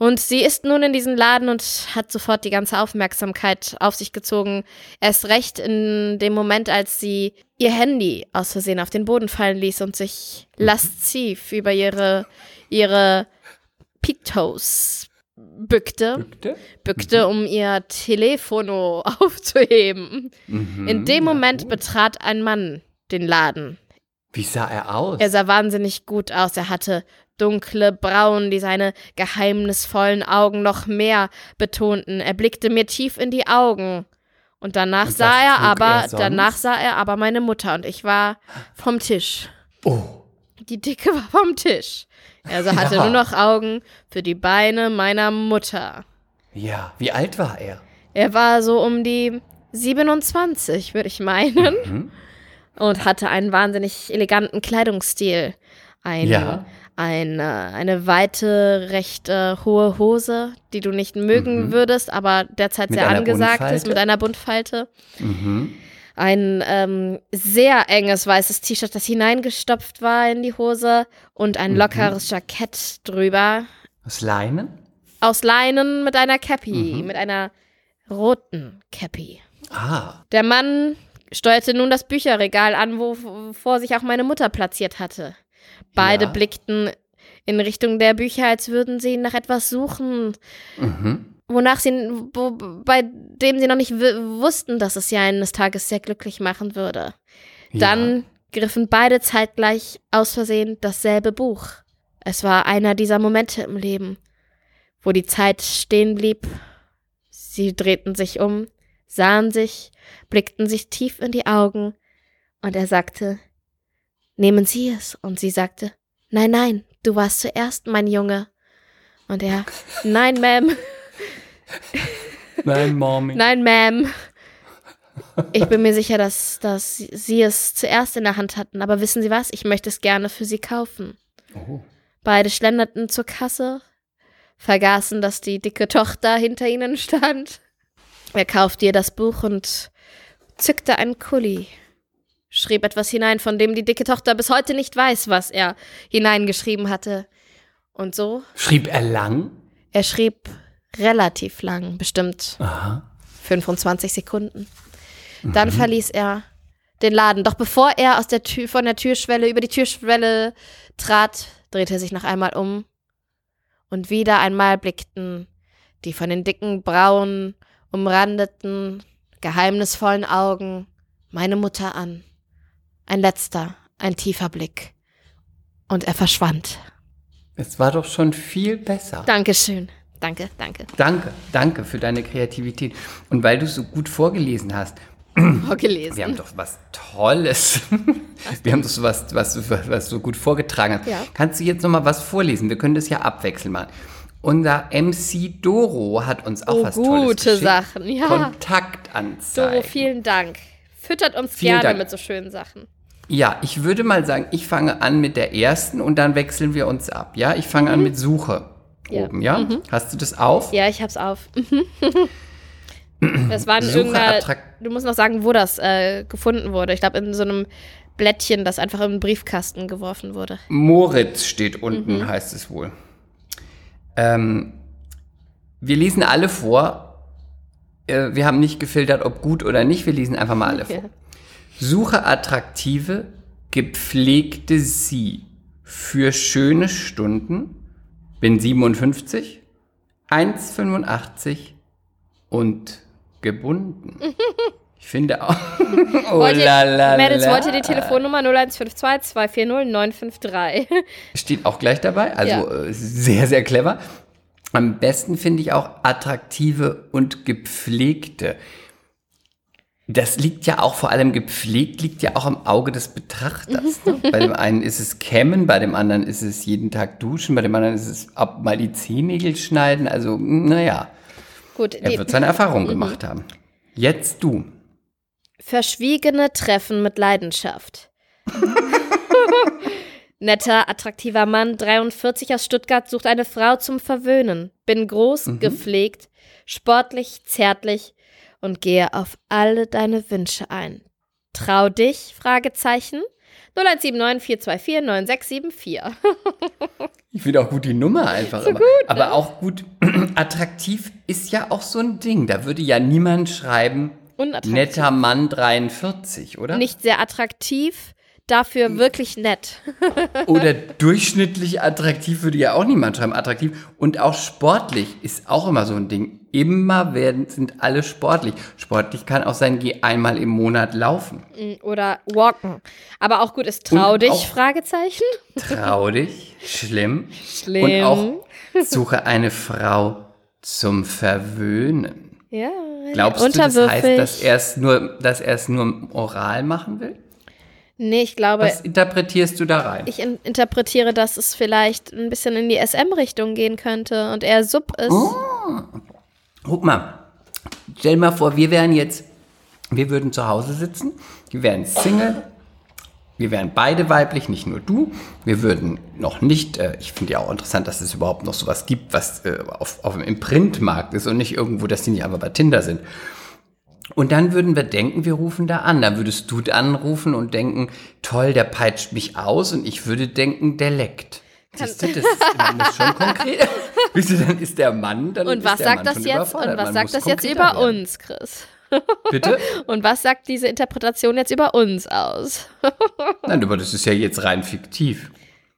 B: Und sie ist nun in diesen Laden und hat sofort die ganze Aufmerksamkeit auf sich gezogen. Erst recht in dem Moment, als sie ihr Handy aus Versehen auf den Boden fallen ließ und sich lasziv über ihre, ihre Pigtoes bückte,
C: Bückte?
B: bückte, um ihr Telefono aufzuheben.
C: Mhm.
B: In dem Moment betrat ein Mann den Laden.
C: Wie sah er aus?
B: Er sah wahnsinnig gut aus. Er hatte dunkle Brauen, die seine geheimnisvollen Augen noch mehr betonten. Er blickte mir tief in die Augen. Und danach
C: Und
B: sah er aber,
C: er
B: danach sah er aber meine Mutter und ich war vom Tisch.
C: oh.
B: Die Dicke war vom Tisch. Er so hatte
C: Ja.
B: nur noch Augen für die Beine meiner Mutter.
C: Ja. Wie alt war er?
B: Er war so um die 27, würde ich meinen.
C: Mhm.
B: und hatte einen wahnsinnig eleganten Kleidungsstil. Ein,
C: Ja.
B: Ein, äh, eine weite, recht äh, hohe Hose, die du nicht mögen
C: Mhm.
B: würdest, aber derzeit
C: Mit
B: sehr angesagt ist,
C: Buntfalte?
B: mit einer Buntfalte.
C: Mhm.
B: Ein ähm, sehr enges weißes T-Shirt, das hineingestopft war in die Hose und ein
C: Mhm.
B: lockeres Jackett drüber.
C: Aus Leinen?
B: Aus Leinen mit einer Cappy,
C: Mhm.
B: mit einer roten Cappy.
C: Ah.
B: Der Mann steuerte nun das Bücherregal an, wo vor sich auch meine Mutter platziert hatte. Beide
C: Ja.
B: blickten in Richtung der Bücher, als würden sie nach etwas suchen,
C: Mhm.
B: wonach sie, wo, bei dem sie noch nicht wussten, dass es sie eines Tages sehr glücklich machen würde. Dann griffen beide zeitgleich aus Versehen dasselbe Buch. Es war einer dieser Momente im Leben, wo die Zeit stehen blieb. Sie drehten sich um, sahen sich, blickten sich tief in die Augen, und er sagte, Nehmen Sie es. Und sie sagte, Nein, nein, du warst zuerst, mein Junge. Und er, Nein, Ma'am.
C: Nein, Mommy.
B: nein, Ma'am. Ich bin mir sicher, dass, dass Sie es zuerst in der Hand hatten, aber wissen Sie was? Ich möchte es gerne für Sie kaufen.
C: Oh.
B: Beide schlenderten zur Kasse, vergaßen, dass die dicke Tochter hinter ihnen stand. Er kaufte ihr das Buch und zückte einen Kuli, schrieb etwas hinein, von dem die dicke Tochter bis heute nicht weiß, was er hineingeschrieben hatte. Und so,
C: Schrieb er lang?
B: er schrieb relativ lang, bestimmt
C: Aha.
B: 25 Sekunden. Dann verließ er den Laden. Doch bevor er aus der Tür, von der Türschwelle über die Türschwelle trat, drehte er sich noch einmal um. Und wieder einmal blickten die von den dicken Brauen umrandeten, geheimnisvollen Augen meine Mutter an. Ein letzter, ein tiefer Blick. Und er verschwand.
C: Es war doch schon viel besser.
B: Dankeschön. Danke, danke.
C: Danke, danke für deine Kreativität. Und weil du so gut vorgelesen hast,
B: Vorgelesen.
C: wir haben doch was Tolles. Wir haben doch so was, was, was du gut vorgetragen hast.
B: Ja.
C: Kannst du jetzt noch mal was vorlesen? Wir können das ja abwechselnd machen. Unser MC Doro hat uns auch
B: Oh,
C: was Tolles
B: gute. Sachen, ja.
C: Kontaktanzeigen.
B: Doro, vielen Dank. Füttert uns
C: Vielen
B: gerne
C: Dank.
B: mit so schönen Sachen.
C: Ja, ich würde mal sagen, ich fange an mit der ersten und dann wechseln wir uns ab. Ja, ich fange an mit Suche
B: Mhm. Ja. Mhm.
C: oben, ja? Hast du das auf?
B: Ja, ich hab's auf. das war in
C: Suche
B: irgendeiner.
C: attrakt-
B: Du musst noch sagen, wo das äh, gefunden wurde. Ich glaube, in so einem Blättchen, das einfach in den Briefkasten geworfen wurde.
C: Moritz steht unten,
B: Mhm.
C: heißt es wohl. Ähm, wir lesen alle vor. Äh, wir haben nicht gefiltert, ob gut oder nicht. Wir lesen einfach mal alle vor. Suche attraktive, gepflegte Sie für schöne Stunden. Bin 57, 1,85 und gebunden. Ich finde auch. oh
B: Wollt ihr,
C: la la
B: Mädels, wollt ihr die Telefonnummer 0152 240 953?
C: Steht auch gleich dabei. Also
B: Ja.
C: äh, sehr, sehr clever. Am besten finde ich auch attraktive und gepflegte. Das liegt ja auch vor allem gepflegt, liegt ja auch im Auge des Betrachters. Ne? Bei dem einen ist es kämmen, bei dem anderen ist es jeden Tag duschen, bei dem anderen ist es ab mal die Zehennägel schneiden. Also, naja,
B: Gut,
C: er wird seine Erfahrung gemacht haben. Jetzt du.
B: verschwiegene Treffen mit Leidenschaft. Netter, attraktiver Mann, 43 aus Stuttgart, sucht eine Frau zum Verwöhnen. Bin groß,
C: Mhm.
B: gepflegt, sportlich, zärtlich und gehe auf alle deine Wünsche ein. Trau dich? Fragezeichen. 0179 424 9674.
C: Ich finde auch gut die Nummer einfach immer.
B: ne?
C: Aber auch gut, attraktiv ist ja auch so ein Ding. Da würde ja niemand schreiben, netter Mann 43, oder?
B: Nicht sehr attraktiv, dafür wirklich nett.
C: Oder durchschnittlich attraktiv würde ja auch niemand schreiben. Attraktiv und auch sportlich ist auch immer so ein Ding. Immer werden, sind alle sportlich. Sportlich kann auch sein, geh einmal im Monat laufen.
B: Oder walken. Aber auch gut ist trau
C: Und
B: dich? Fragezeichen.
C: Trau dich, schlimm.
B: Schlimm.
C: Und auch suche eine Frau zum Verwöhnen.
B: Ja.
C: Glaubst du, das heißt, dass er es nur, dass er es nur oral machen will?
B: Nee, ich glaube,
C: Was interpretierst du da rein?
B: ich in interpretiere, dass es vielleicht ein bisschen in die SM-Richtung gehen könnte und er Sub ist.
C: Oh. Guck mal, stell mal vor, wir wären jetzt, wir würden zu Hause sitzen, wir wären Single, wir wären beide weiblich, nicht nur du. Wir würden noch nicht, äh, ich finde ja auch interessant, dass es überhaupt noch sowas gibt, was äh, auf, auf dem Printmarkt ist und nicht irgendwo, dass die nicht einfach bei Tinder sind. Und dann würden wir denken, wir rufen da an. Dann würdest du anrufen und denken, toll, der peitscht mich aus. Und ich würde denken, der leckt. Siehst du, das ist, man muss schon konkret. Wisst ihr, dann ist der Mann, dann
B: Und was sagt
C: Mann
B: das jetzt? Und was
C: Man
B: sagt das jetzt über
C: werden.
B: uns, Chris?
C: Bitte?
B: Und was sagt diese Interpretation jetzt über uns aus?
C: Nein, aber das ist ja jetzt rein fiktiv.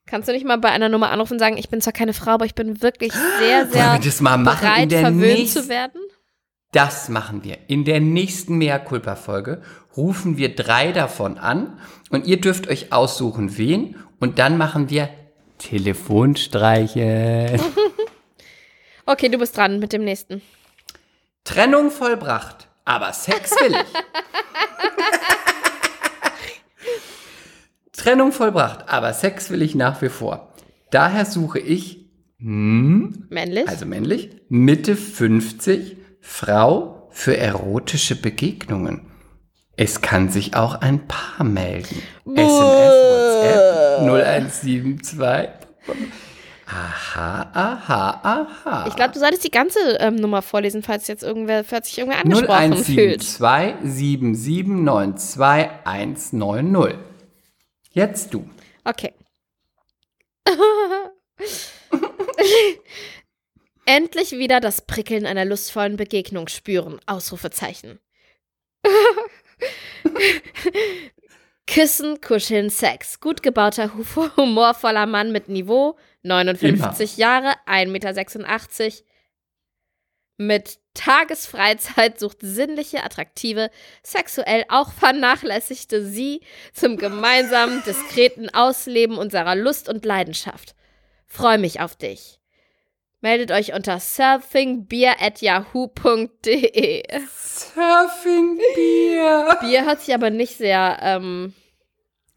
B: Kannst du nicht mal bei einer Nummer anrufen und sagen, ich bin zwar keine Frau, aber ich bin wirklich sehr, sehr
C: wir das mal machen in
B: bereit,
C: der
B: verwöhnt
C: nächsten
B: zu werden?
C: Das machen wir. In der nächsten Mea Culpa Folge rufen wir drei davon an und ihr dürft euch aussuchen, wen und dann machen wir Telefonstreiche.
B: Okay, du bist dran mit dem nächsten.
C: Trennung vollbracht, aber Sex will ich. Trennung vollbracht, aber Sex will ich nach wie vor. Daher suche ich, hm,
B: Männlich?
C: also männlich, Mitte 50, Frau für erotische Begegnungen. Es kann sich auch ein Paar melden. SMS, WhatsApp 0172. Aha, aha, aha.
B: ich glaube, du solltest die ganze ähm, Nummer vorlesen, falls jetzt irgendwer, falls sich irgendwer angesprochen fühlt.
C: 0172 7792 190. Jetzt du.
B: Okay. Endlich wieder das Prickeln einer lustvollen Begegnung spüren. Ausrufezeichen. Küssen, kuscheln, Sex. Gut gebauter, hu- humorvoller Mann mit Niveau. 59 Jahre, 1,86 Meter. Mit Tagesfreizeit sucht sinnliche, attraktive, sexuell auch vernachlässigte sie zum gemeinsamen, diskreten Ausleben unserer Lust und Leidenschaft. Freu mich auf dich. Meldet euch unter surfingbeer.yahoo.de.
C: Surfing Bier.
B: Bier hört sich aber nicht sehr, ähm,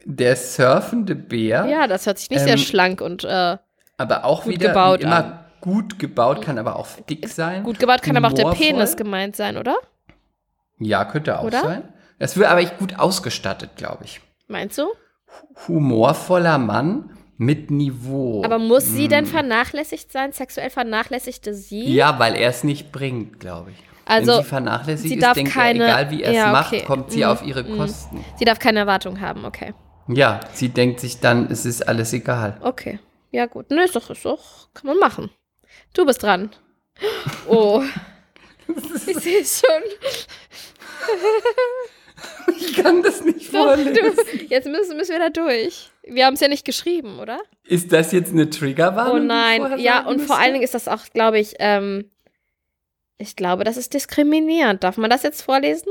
C: Der surfende Bär,
B: ja, das hört sich nicht sehr
C: Ähm,
B: schlank und äh,
C: aber auch
B: gut
C: wieder
B: gebaut
C: wie immer
B: an.
C: gut gebaut, kann aber auch dick sein.
B: gut gebaut kann aber auch der. Penis gemeint sein, oder?
C: Ja, könnte auch
B: Oder?
C: sein. Das wird aber echt gut ausgestattet, glaube ich.
B: Meinst du?
C: Humorvoller Mann mit Niveau.
B: Aber muss sie denn vernachlässigt sein? Sexuell vernachlässigte sie?
C: Hm. ja, weil er es nicht bringt, glaube ich.
B: Also,
C: Wenn sie vernachlässigt
B: sie
C: ist,
B: darf
C: denkt
B: keine-
C: er, egal wie er es
B: ja,
C: macht,
B: okay.
C: kommt sie
B: Mhm,
C: auf ihre
B: mhm.
C: Kosten.
B: Sie darf keine Erwartung haben, okay.
C: Ja, sie denkt sich dann, es ist alles egal.
B: Okay. Ja, gut. Nö, ist doch, ist doch. Kann man machen. Du bist dran. Oh. Ich sehe schon.
C: Ich kann das nicht
B: Doch,
C: vorlesen.
B: du, jetzt müssen, müssen wir da durch. Wir haben es ja nicht geschrieben, oder?
C: Ist das jetzt eine Triggerwarnung?
B: Oh nein. Ja, und vor
C: müsste?
B: allen Dingen ist das auch, glaube ich, ähm, ich glaube, das ist diskriminierend. Darf man das jetzt vorlesen?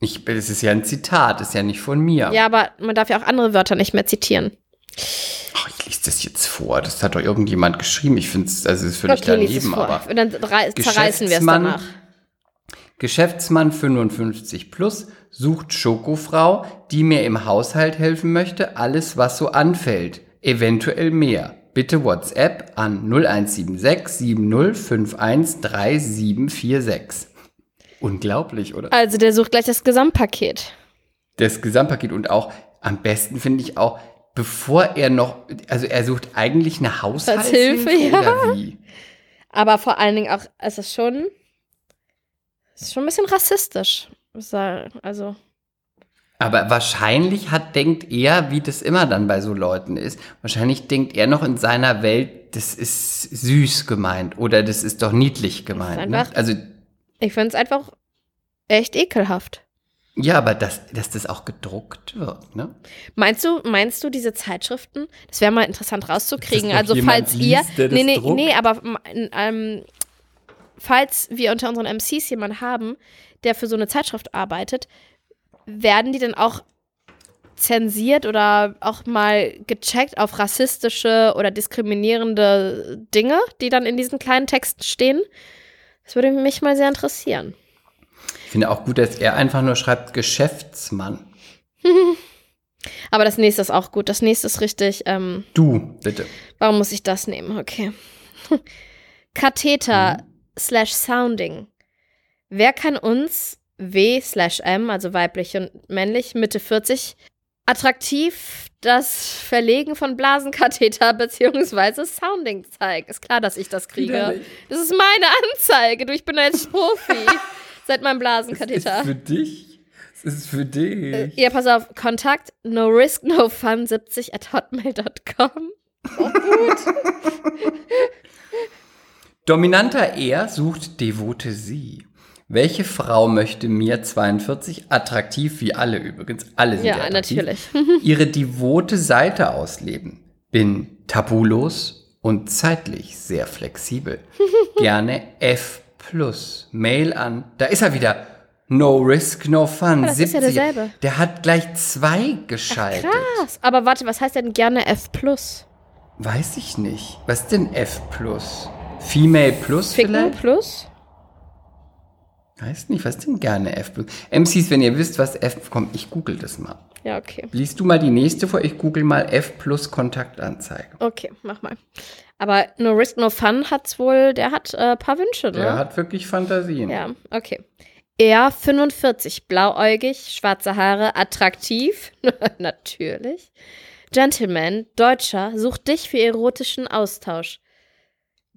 C: Ich, das ist ja ein Zitat, ist ja nicht von mir.
B: Ja, aber man darf ja auch andere Wörter nicht mehr zitieren.
C: Ach, ich lese das jetzt vor. Das hat doch irgendjemand geschrieben. Ich finde es, also es ist völlig
B: es
C: daneben,
B: vor.
C: aber.
B: Und dann rei- zerreißen wir es danach.
C: Geschäftsmann 55 plus sucht Schokofrau, die mir im Haushalt helfen möchte, alles was so anfällt, eventuell mehr. Bitte WhatsApp an 0176 7051 3746. Unglaublich, oder?
B: Also der sucht gleich das Gesamtpaket.
C: Das Gesamtpaket und auch am besten finde ich auch, bevor er noch, also er sucht eigentlich eine Haushaltshilfe
B: Hilfe, ja.
C: oder wie?
B: Aber vor allen Dingen auch, es ist schon, ist schon ein bisschen rassistisch. Also,
C: Aber wahrscheinlich hat, denkt er, wie das immer dann bei so Leuten ist, wahrscheinlich denkt er noch in seiner Welt, das ist süß gemeint oder das ist doch niedlich gemeint. Ne?
B: einfach-
C: Also,
B: ich finde es einfach echt ekelhaft.
C: ja, aber dass, dass das auch gedruckt wird, ne?
B: Meinst du, meinst du diese Zeitschriften? Das wäre mal interessant rauszukriegen. Also falls ihr,
C: liest, der das
B: nee, nee,
C: druckt?
B: nee, aber ähm, falls wir unter unseren MCs jemanden haben, der für so eine Zeitschrift arbeitet, werden die dann auch zensiert oder auch mal gecheckt auf rassistische oder diskriminierende Dinge, die dann in diesen kleinen Texten stehen? Das würde mich mal sehr interessieren.
C: Ich finde auch gut, dass er einfach nur schreibt Geschäftsmann.
B: Aber das nächste ist auch gut. Das nächste ist richtig. Ähm,
C: Du, bitte.
B: Warum muss ich das nehmen? Okay. Katheter slash Sounding. Wer kann uns W slash M, also weiblich und männlich, Mitte 40, attraktiv das Verlegen von Blasenkatheter bzw. Sounding zeigen? Ist klar, dass ich das kriege. Das ist meine Anzeige. Du, ich bin jetzt Profi. Seit meinem Blasenkatheter.
C: ist für dich. Das ist für dich.
B: Ja, pass auf. Kontakt no risk no fun 70 at hotmail.com.
C: Dominanter Er sucht devote Sie. Welche Frau möchte mir 42 attraktiv wie alle übrigens, alle sind
B: Ja,
C: attraktiv,
B: natürlich.
C: ihre devote Seite ausleben? Bin tabulos und zeitlich sehr flexibel. Gerne F+. Mail an. Da ist er wieder. No risk, no fun.
B: Ah, das ist ja
C: 70.
B: derselbe.
C: Der hat gleich zwei geschaltet.
B: Krass. Aber warte, was heißt denn gerne F+.
C: Weiß ich nicht. Was ist denn F+. Female Plus
B: Ficken
C: vielleicht?
B: plus?
C: Weiß nicht, was denn gerne F+. MCs, wenn ihr wisst, was F kommt, ich google das mal.
B: Ja, okay.
C: Liest du mal die nächste vor, ich google mal F plus Kontaktanzeige.
B: Okay, mach mal. Aber No Risk, No Fun hat's wohl, der hat ein äh, paar Wünsche, ne?
C: Der hat wirklich Fantasien.
B: Ja, okay. Er 45, blauäugig, schwarze Haare, attraktiv, natürlich. Gentleman, Deutscher, sucht dich für erotischen Austausch.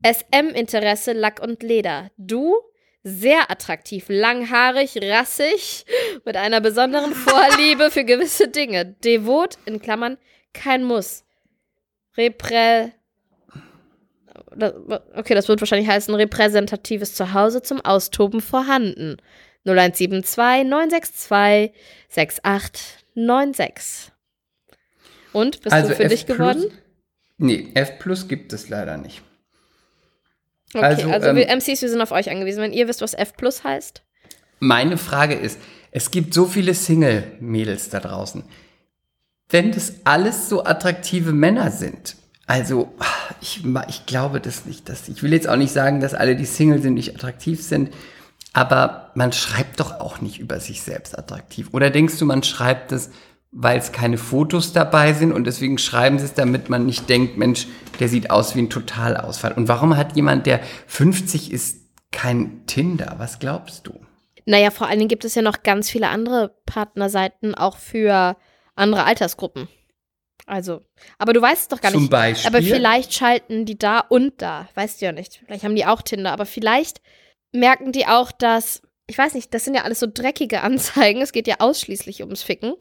B: SM-Interesse, Lack und Leder. Du, sehr attraktiv, langhaarig, rassig, mit einer besonderen Vorliebe für gewisse Dinge. Devot, in Klammern, kein Muss. Reprä... Okay, das wird wahrscheinlich heißen, repräsentatives Zuhause zum Austoben vorhanden. 0172 962 6896. Und, bist
C: also
B: du für
C: F
B: dich geworden?
C: Plus, nee, F plus gibt es leider nicht.
B: Okay,
C: Also,
B: also,
C: ähm,
B: wir MCs, wir sind auf euch angewiesen. Wenn ihr wisst, was F plus heißt.
C: Meine Frage ist, es gibt so viele Single-Mädels da draußen. Wenn das alles so attraktive Männer sind, also ich, ich glaube das nicht. Dass, ich will jetzt auch nicht sagen, dass alle, die Single sind, nicht attraktiv sind, aber man schreibt doch auch nicht über sich selbst attraktiv. Oder denkst du, man schreibt es, weil es keine Fotos dabei sind und deswegen schreiben sie es, damit man nicht denkt, Mensch, der sieht aus wie ein Totalausfall. Und warum hat jemand, der 50 ist, kein Tinder? Was glaubst du?
B: Naja, vor allen Dingen gibt es ja noch ganz viele andere Partnerseiten, auch für andere Altersgruppen. Also, aber du weißt es doch gar
C: Zum
B: nicht.
C: Beispiel?
B: Aber vielleicht schalten die da und da. Weißt du ja nicht. Vielleicht haben die auch Tinder, aber vielleicht merken die auch, dass, ich weiß nicht, das sind ja alles so dreckige Anzeigen. Es geht ja ausschließlich ums Ficken.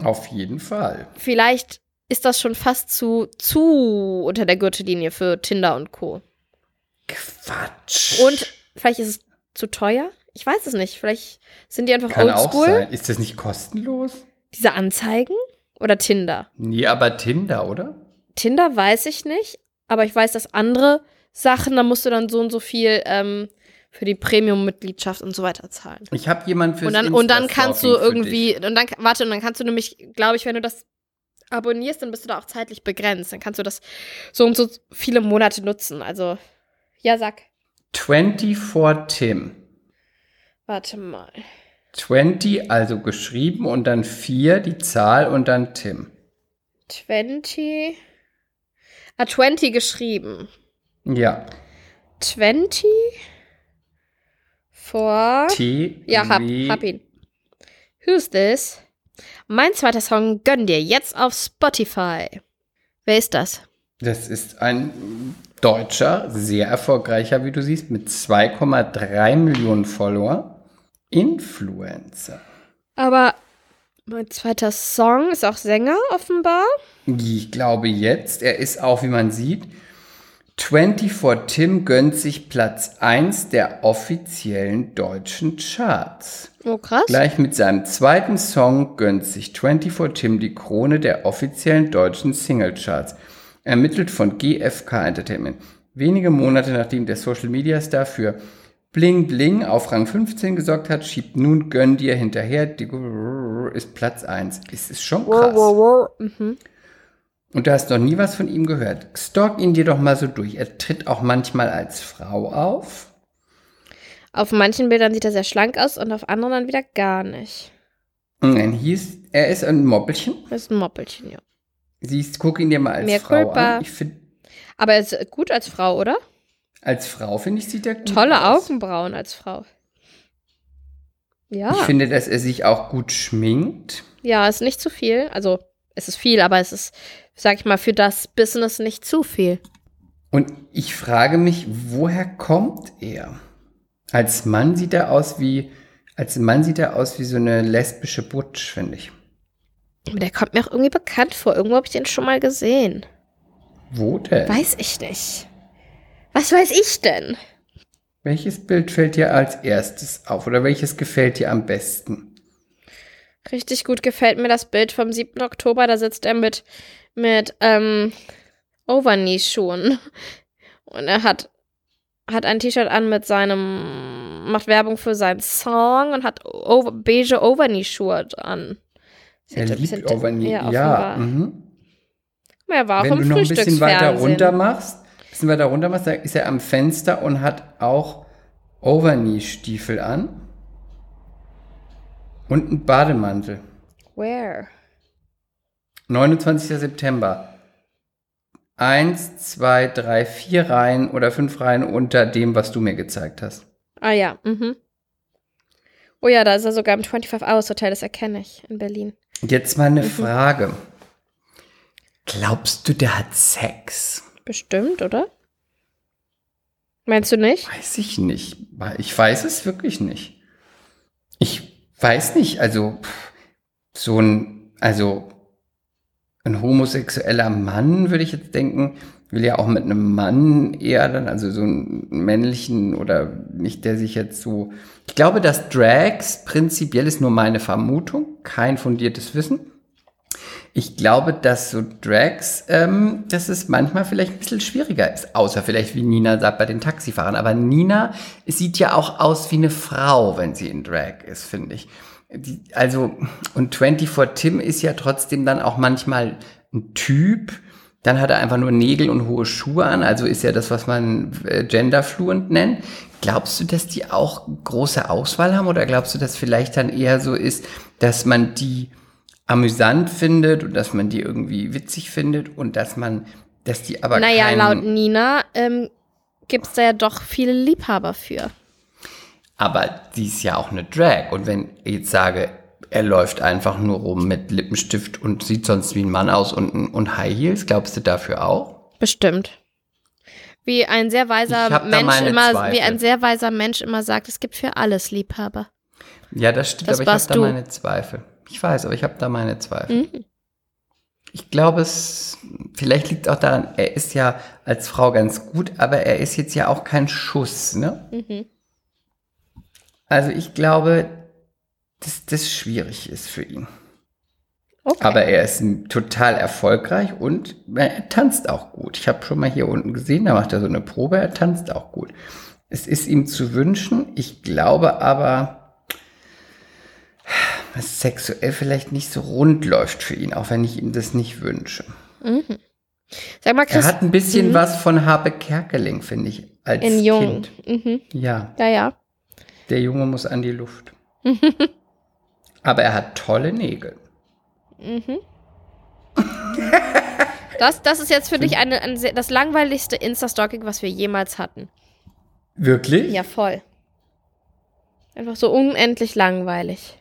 C: Auf jeden Fall.
B: Vielleicht ist das schon fast zu, zu unter der Gürtellinie für Tinder und Co.
C: Quatsch.
B: Und vielleicht ist es zu teuer. Ich weiß es nicht. Vielleicht sind die einfach
C: Kann auch
B: oldschool.
C: sein. Ist das nicht kostenlos?
B: Diese Anzeigen? Oder Tinder?
C: Nee, aber Tinder, oder?
B: Tinder weiß ich nicht, aber ich weiß, dass andere Sachen, da musst du dann so und so viel ähm, für die Premium-Mitgliedschaft und so weiter zahlen.
C: Ich habe jemanden für
B: Und dann, und dann kannst du irgendwie, und dann, warte, und dann kannst du nämlich, glaube ich, wenn du das abonnierst, dann bist du da auch zeitlich begrenzt. Dann kannst du das so und so viele Monate nutzen. Also, ja, sag.
C: 24 Tim.
B: Warte mal.
C: 20, also geschrieben und dann 4, die Zahl und dann Tim.
B: 20. Ah, 20 geschrieben.
C: Ja.
B: 20 vor.
C: T.
B: Ja, hab, hab ihn. Who's this? Mein zweiter Song gönn dir jetzt auf Spotify. Wer ist das?
C: Das ist ein deutscher, sehr erfolgreicher, wie du siehst, mit 2,3 Millionen Follower. Influencer.
B: Aber mein zweiter Song ist auch Sänger offenbar.
C: Ich glaube jetzt, er ist auch, wie man sieht, 24 Tim gönnt sich Platz 1 der offiziellen deutschen Charts.
B: Oh, krass.
C: Gleich mit seinem zweiten Song gönnt sich 24 Tim die Krone der offiziellen deutschen Singlecharts, ermittelt von GFK Entertainment. Wenige Monate nachdem der Social Media Star für Bling Bling auf Rang 15 gesorgt hat, schiebt nun Gönn dir hinterher, die ist Platz 1. Es ist schon krass.
B: Wow, wow, wow. Mhm.
C: Und du hast noch nie was von ihm gehört. Stalk ihn dir doch mal so durch. Er tritt auch manchmal als Frau auf.
B: Auf manchen Bildern sieht er sehr schlank aus und auf anderen dann wieder gar nicht.
C: Nein, hieß, er ist ein Moppelchen.
B: Das ist ein Moppelchen, ja.
C: Siehst, guck ihn dir mal als
B: Mehr
C: Frau
B: culpa.
C: an. Ich finde,
B: Aber er ist gut als Frau, oder?
C: als Frau finde ich, sieht er gut
B: Tolle
C: aus.
B: Augenbrauen als Frau. Ja.
C: Ich finde, dass er sich auch gut schminkt.
B: Ja, ist nicht zu viel. Also, es ist viel, aber es ist, sag ich mal, für das Business nicht zu viel.
C: Und ich frage mich, woher kommt er? Als Mann sieht er aus wie, als Mann sieht er aus wie so eine lesbische Butch, finde ich.
B: Der kommt mir auch irgendwie bekannt vor. Irgendwo habe ich den schon mal gesehen.
C: Wo denn?
B: Weiß ich nicht. Was weiß ich denn?
C: Welches Bild fällt dir als erstes auf oder welches gefällt dir am besten?
B: Richtig gut gefällt mir das Bild vom 7. Oktober. Da sitzt er mit, mit ähm, Overknee-Schuhen. Und er hat, hat ein T-Shirt an mit seinem, macht Werbung für seinen Song und hat over, beige Overknee-Schuhe an.
C: Er
B: ein
C: liebt Overknee.
B: Ja,
C: Ja, mhm.
B: Er war auch
C: Wenn
B: im
C: du noch ein bisschen weiter runter machst, bisschen weiter runter machst, da ist er am Fenster und hat auch Overknee-Stiefel an. Und einen Bademantel.
B: Where?
C: 29. September. Eins, zwei, drei, vier Reihen oder fünf Reihen unter dem, was du mir gezeigt hast.
B: Ah ja, mhm. Oh ja, da ist er sogar im 25 Hours Hotel, das erkenne ich in Berlin.
C: Jetzt mal eine
B: Mhm.
C: Frage. Glaubst du, der hat Sex?
B: Bestimmt, oder? Meinst du nicht?
C: Weiß ich nicht. Ich weiß es wirklich nicht. Ich weiß nicht, also so ein, also ein homosexueller Mann, würde ich jetzt denken, will ja auch mit einem Mann eher dann, also so einen männlichen oder nicht, der sich jetzt so. Ich glaube, dass Drags prinzipiell ist nur meine Vermutung, kein fundiertes Wissen. Ich glaube, dass so Drags, ähm, dass es manchmal vielleicht ein bisschen schwieriger ist. Außer vielleicht, wie Nina sagt, bei den Taxifahrern. Aber Nina sieht ja auch aus wie eine Frau, wenn sie in Drag ist, finde ich. Die, also, und 24 Tim ist ja trotzdem dann auch manchmal ein Typ. Dann hat er einfach nur Nägel und hohe Schuhe an. Also ist ja das, was man äh, genderfluent nennt. Glaubst du, dass die auch große Auswahl haben? Oder glaubst du, dass vielleicht dann eher so ist, dass man die amüsant findet und dass man die irgendwie witzig findet und dass man, dass die aber
B: naja,
C: kein,
B: laut Nina ähm, gibt es da ja doch viele Liebhaber für.
C: aber die ist ja auch eine Drag und wenn ich jetzt sage, er läuft einfach nur rum mit Lippenstift und sieht sonst wie ein Mann aus und, und High Heels, glaubst du dafür auch?
B: Bestimmt. Wie ein sehr weiser Mensch immer,
C: Zweifel.
B: wie ein sehr weiser Mensch immer sagt, es gibt für alles Liebhaber.
C: Ja, das stimmt,
B: Das
C: aber ich habe da meine Zweifel. Ich weiß, aber ich habe da meine Zweifel.
B: Mhm.
C: Ich glaube, es vielleicht liegt auch daran, er ist ja als Frau ganz gut, aber er ist jetzt ja auch kein Schuss, ne?
B: Mhm.
C: Also ich glaube, dass das schwierig ist für ihn.
B: Okay.
C: Aber er ist total erfolgreich und er tanzt auch gut. Ich habe schon mal hier unten gesehen, da macht er so eine Probe, er tanzt auch gut. Es ist ihm zu wünschen. Ich glaube aber, dass sexuell vielleicht nicht so rund läuft für ihn, auch wenn ich ihm das nicht wünsche.
B: Sag mal,
C: Er
B: Chris,
C: hat ein bisschen was von Habe Kerkeling, finde ich, als
B: in Jung.
C: Kind.
B: Mhm.
C: Ja,
B: Ja, ja.
C: der Junge muss an die Luft. aber er hat tolle Nägel.
B: Das, das ist jetzt für dich eine, ein sehr, das langweiligste Insta-Stalking, was wir jemals hatten.
C: Wirklich?
B: Ja, voll. Einfach so unendlich langweilig.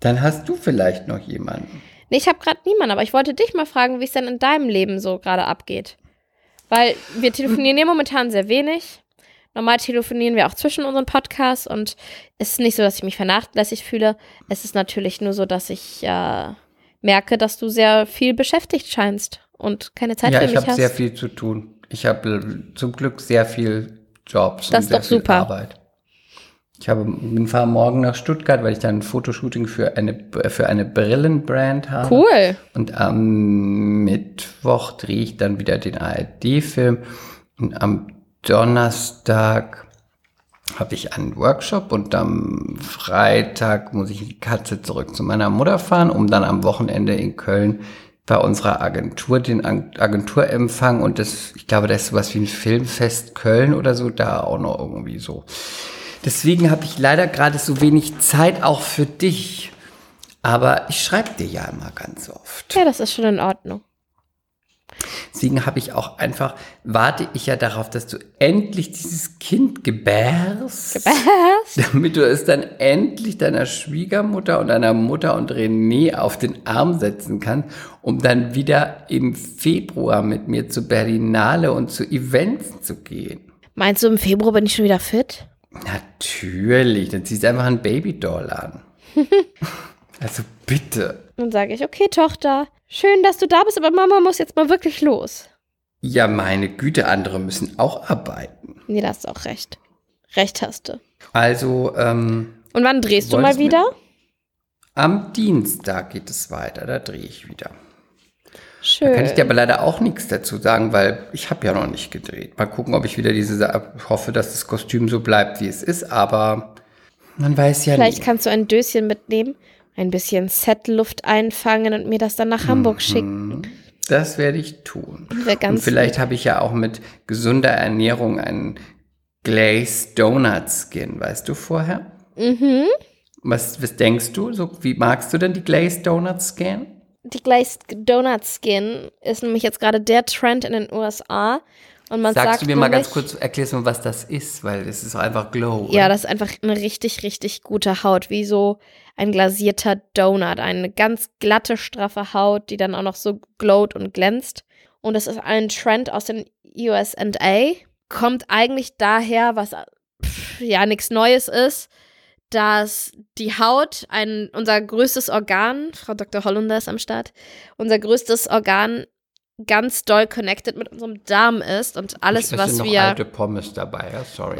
C: Dann hast du vielleicht noch jemanden.
B: Nee, ich habe gerade niemanden, aber ich wollte dich mal fragen, wie es denn in deinem Leben so gerade abgeht. Weil wir telefonieren ja momentan sehr wenig. Normal telefonieren wir auch zwischen unseren Podcasts und es ist nicht so, dass ich mich vernachlässigt fühle. Es ist natürlich nur so, dass ich äh, merke, dass du sehr viel beschäftigt scheinst und keine Zeit
C: ja,
B: für
C: ich
B: mich
C: habe
B: hast.
C: sehr viel zu tun. Ich habe zum Glück sehr viel Jobs
B: Das
C: und
B: ist
C: sehr
B: doch
C: viel
B: super.
C: Arbeit. Ich habe, bin fahre morgen nach Stuttgart, weil ich dann ein Fotoshooting für eine, für eine Brillenbrand habe.
B: Cool.
C: Und am Mittwoch drehe ich dann wieder den ARD-Film. Und am Donnerstag habe ich einen Workshop und am Freitag muss ich die Katze zurück zu meiner Mutter fahren, um dann am Wochenende in Köln bei unserer Agentur den Ag- Agenturempfang und das, ich glaube, das ist sowas wie ein Filmfest Köln oder so, da auch noch irgendwie so. Deswegen habe ich leider gerade so wenig Zeit auch für dich. Aber ich schreibe dir ja immer ganz oft.
B: Ja, das ist schon in Ordnung.
C: Deswegen habe ich auch einfach, warte ich ja darauf, dass du endlich dieses Kind gebärst.
B: Was?
C: Damit du es dann endlich deiner Schwiegermutter und deiner Mutter und René auf den Arm setzen kannst, um dann wieder im Februar mit mir zu Berlinale und zu Events zu gehen.
B: Meinst du, im Februar bin ich schon wieder fit?
C: Natürlich, dann ziehst du einfach ein Babydoll an. also bitte.
B: Dann sage ich, okay, Tochter, schön, dass du da bist, aber Mama muss jetzt mal wirklich los.
C: Ja, meine Güte, andere müssen auch arbeiten.
B: Nee, da hast du auch recht. Recht hast du.
C: Also, ähm,
B: Und wann drehst du mal wieder?
C: Am Dienstag geht es weiter, da drehe ich wieder.
B: Schön.
C: Kann ich dir aber leider auch nichts dazu sagen, weil ich habe ja noch nicht gedreht. Mal gucken, ob ich wieder diese, hoffe, dass das Kostüm so bleibt, wie es ist, aber man weiß ja
B: Vielleicht
C: nie.
B: kannst du ein Döschen mitnehmen, ein bisschen Set-Luft einfangen und mir das dann nach Hamburg
C: Mhm.
B: schicken.
C: Das werde ich tun. Und vielleicht habe ich ja auch mit gesunder Ernährung einen Glazed Donut Skin, weißt du vorher?
B: Mhm.
C: Was, was denkst du? So, wie magst du denn die Glazed Donut Skin?
B: Die Glazed Donut Skin ist nämlich jetzt gerade der Trend in den USA. Und man
C: Sagst
B: sagt
C: du mir mal ganz kurz, erklärst du mir, was das ist, weil es ist einfach Glow.
B: Ja,
C: oder?
B: das ist einfach eine richtig, richtig gute Haut, wie so ein glasierter Donut. Eine ganz glatte, straffe Haut, die dann auch noch so glowt und glänzt. Und das ist ein Trend aus den USA. Kommt eigentlich daher, was pff, ja nichts Neues ist, dass die Haut, ein, unser größtes Organ, Frau Dr. Hollunder ist am Start, unser größtes Organ ganz doll connected mit unserem Darm ist und alles,
C: ich
B: was
C: noch
B: wir
C: alte Pommes dabei, ja, sorry.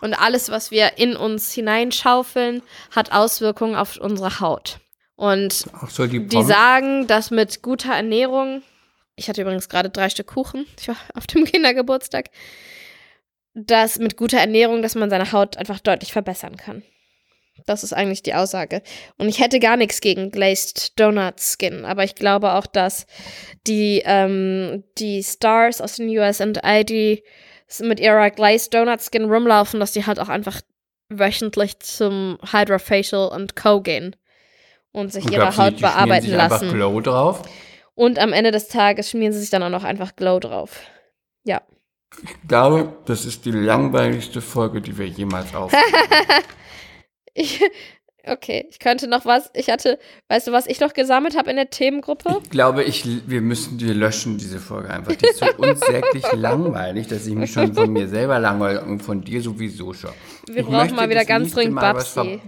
B: und alles, was wir in uns hineinschaufeln, hat Auswirkungen auf unsere Haut. Und
C: so, die
B: die sagen, dass mit guter Ernährung, ich hatte übrigens gerade drei Stück Kuchen, ich war auf dem Kindergeburtstag, dass mit guter Ernährung, dass man seine Haut einfach deutlich verbessern kann. Das ist eigentlich die Aussage. Und ich hätte gar nichts gegen Glazed Donut Skin, aber ich glaube auch, dass die, ähm, die Stars aus den USA, die s- mit ihrer Glazed Donut Skin rumlaufen, dass die halt auch einfach wöchentlich zum Hydrofacial und Co. gehen und sich
C: Und
B: ihre Haut
C: die-
B: bearbeiten
C: sich einfach
B: lassen.
C: Glow drauf.
B: Und am Ende des Tages schmieren sie sich dann auch noch einfach Glow drauf. Ja.
C: Ich glaube, das ist die langweiligste Folge, die wir jemals aufnehmen.
B: Ich, okay, ich könnte noch was. Ich hatte, weißt du, was ich noch gesammelt habe in der Themengruppe?
C: ich glaube, ich, wir müssen, wir löschen diese Folge einfach. Die ist so unsäglich langweilig, dass ich mich schon von mir selber langweile und von dir sowieso schon.
B: Wir
C: Ich
B: brauchen mal wieder ganz dringend Babsi.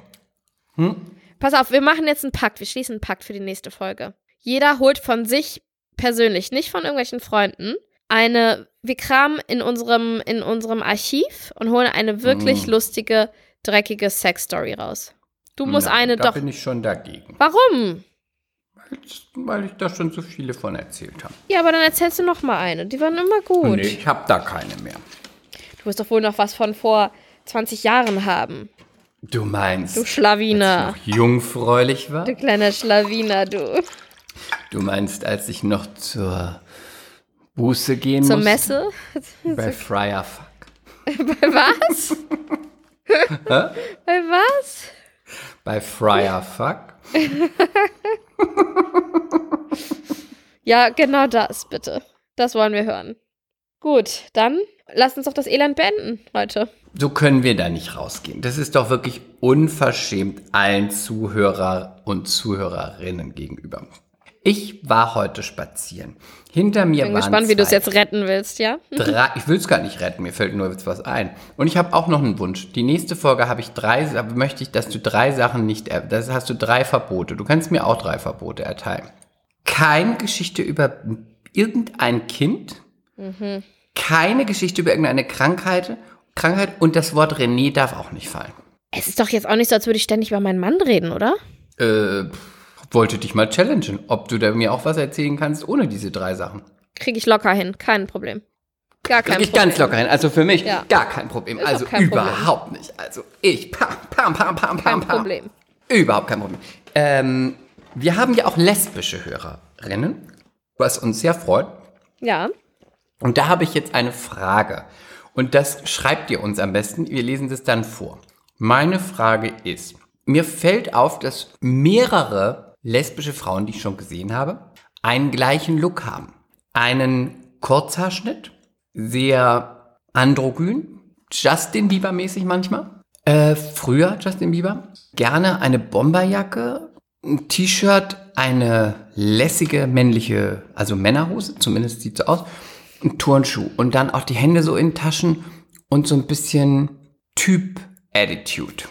C: ver-
B: Pass auf, wir machen jetzt einen Pakt. Wir schließen einen Pakt für die nächste Folge. Jeder holt von sich persönlich, nicht von irgendwelchen Freunden, eine. Wir kramen in unserem, in unserem Archiv und holen eine wirklich
C: Mm.
B: lustige dreckige Sex-Story raus. Du musst
C: Nein,
B: eine
C: da
B: doch.
C: bin ich schon dagegen.
B: Warum?
C: Weil ich da schon so viele von erzählt habe.
B: Ja, aber dann erzählst du noch mal eine. Die waren immer gut.
C: Nee, ich habe da keine mehr.
B: Du wirst doch wohl noch was von vor 20 Jahren haben.
C: Du meinst,
B: Du
C: als
B: Schlawiner.
C: ich noch jungfräulich war?
B: Du kleiner Schlawiner, du.
C: Du meinst, als ich noch zur Buße gehen
B: Zur
C: musste?
B: Messe?
C: Bei Friar Fuck.
B: Bei was? Bei was?
C: Bei Friar Fuck?
B: Ja, genau das, bitte. Das wollen wir hören. Gut, dann lass uns doch das Elend beenden heute.
C: So können wir da nicht rausgehen. Das ist doch wirklich unverschämt allen Zuhörer und Zuhörerinnen gegenüber. Ich war heute spazieren. Hinter mir
B: Bin
C: waren
B: gespannt, wie du es
C: zwei-
B: jetzt retten willst, ja?
C: Drei, ich will es gar nicht retten, mir fällt nur jetzt was ein. Und ich habe auch noch einen Wunsch. Die nächste Folge habe ich drei, möchte ich, dass du drei Sachen nicht, das hast du drei Verbote. Du kannst mir auch drei Verbote erteilen. Keine Geschichte über irgendein Kind, keine Geschichte über irgendeine Krankheit, Krankheit und das Wort René darf auch nicht fallen.
B: Es ist doch jetzt auch nicht so, als würde ich ständig über meinen Mann reden, oder?
C: Äh, wollte dich mal challengen, ob du da mir auch was erzählen kannst ohne diese drei Sachen.
B: Kriege ich locker hin, kein Problem. Gar kein
C: Krieg ich
B: Problem.
C: ganz locker hin. Also für mich
B: Ja.
C: gar kein Problem.
B: Ist
C: also
B: kein Problem.
C: überhaupt nicht. Also ich, pam, pam, pam, pam,
B: Kein
C: pam, pam.
B: Problem.
C: Überhaupt kein Problem. Ähm, wir haben ja auch lesbische Hörerinnen, was uns sehr freut.
B: Ja.
C: Und da habe ich jetzt eine Frage. Und das schreibt ihr uns am besten. Wir lesen das dann vor. Meine Frage ist, mir fällt auf, dass mehrere lesbische Frauen, die ich schon gesehen habe, einen gleichen Look haben. Einen Kurzhaarschnitt, sehr androgyn, Justin Bieber mäßig manchmal. Äh, früher Justin Bieber. Gerne eine Bomberjacke, ein T-Shirt, eine lässige männliche, also Männerhose, zumindest sieht so aus, ein Turnschuh und dann auch die Hände so in Taschen und so ein bisschen Typ-Attitude.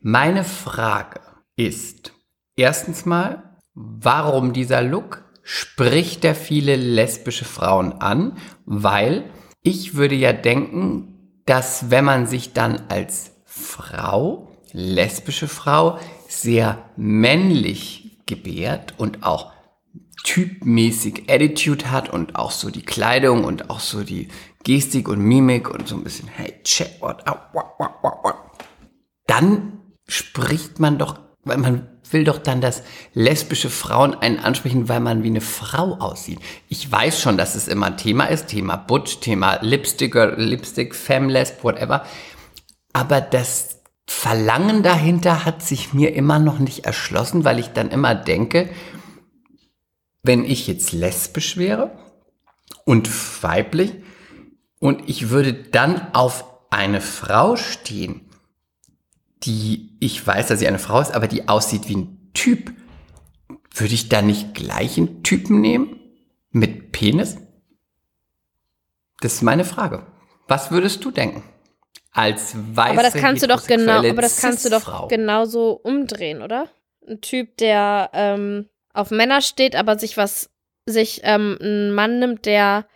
C: Meine Frage ist, erstens mal, warum dieser Look? Spricht der viele lesbische Frauen an? Weil ich würde ja denken, dass wenn man sich dann als Frau, lesbische Frau, sehr männlich gebärt und auch typmäßig Attitude hat und auch so die Kleidung und auch so die Gestik und Mimik und so ein bisschen, hey, check what out, what, what, what, what. Dann spricht man doch, weil man will doch dann, dass lesbische Frauen einen ansprechen, weil man wie eine Frau aussieht. Ich weiß schon, dass es immer Thema ist, Thema Butch, Thema Lipstick, Lipstick, Femlesb, whatever. Aber das Verlangen dahinter hat sich mir immer noch nicht erschlossen, weil ich dann immer denke, wenn ich jetzt lesbisch wäre und weiblich und ich würde dann auf eine Frau stehen, die, ich weiß, dass sie eine Frau ist, aber die aussieht wie ein Typ, würde ich dann nicht gleich einen Typen nehmen? Mit Penis? Das ist meine Frage. Was würdest du denken? Als weiße
B: Aber das kannst du doch genau, aber das kannst du doch genauso umdrehen, oder? Ein Typ, der ähm, auf Männer steht, aber sich was, sich ähm, einen Mann nimmt, der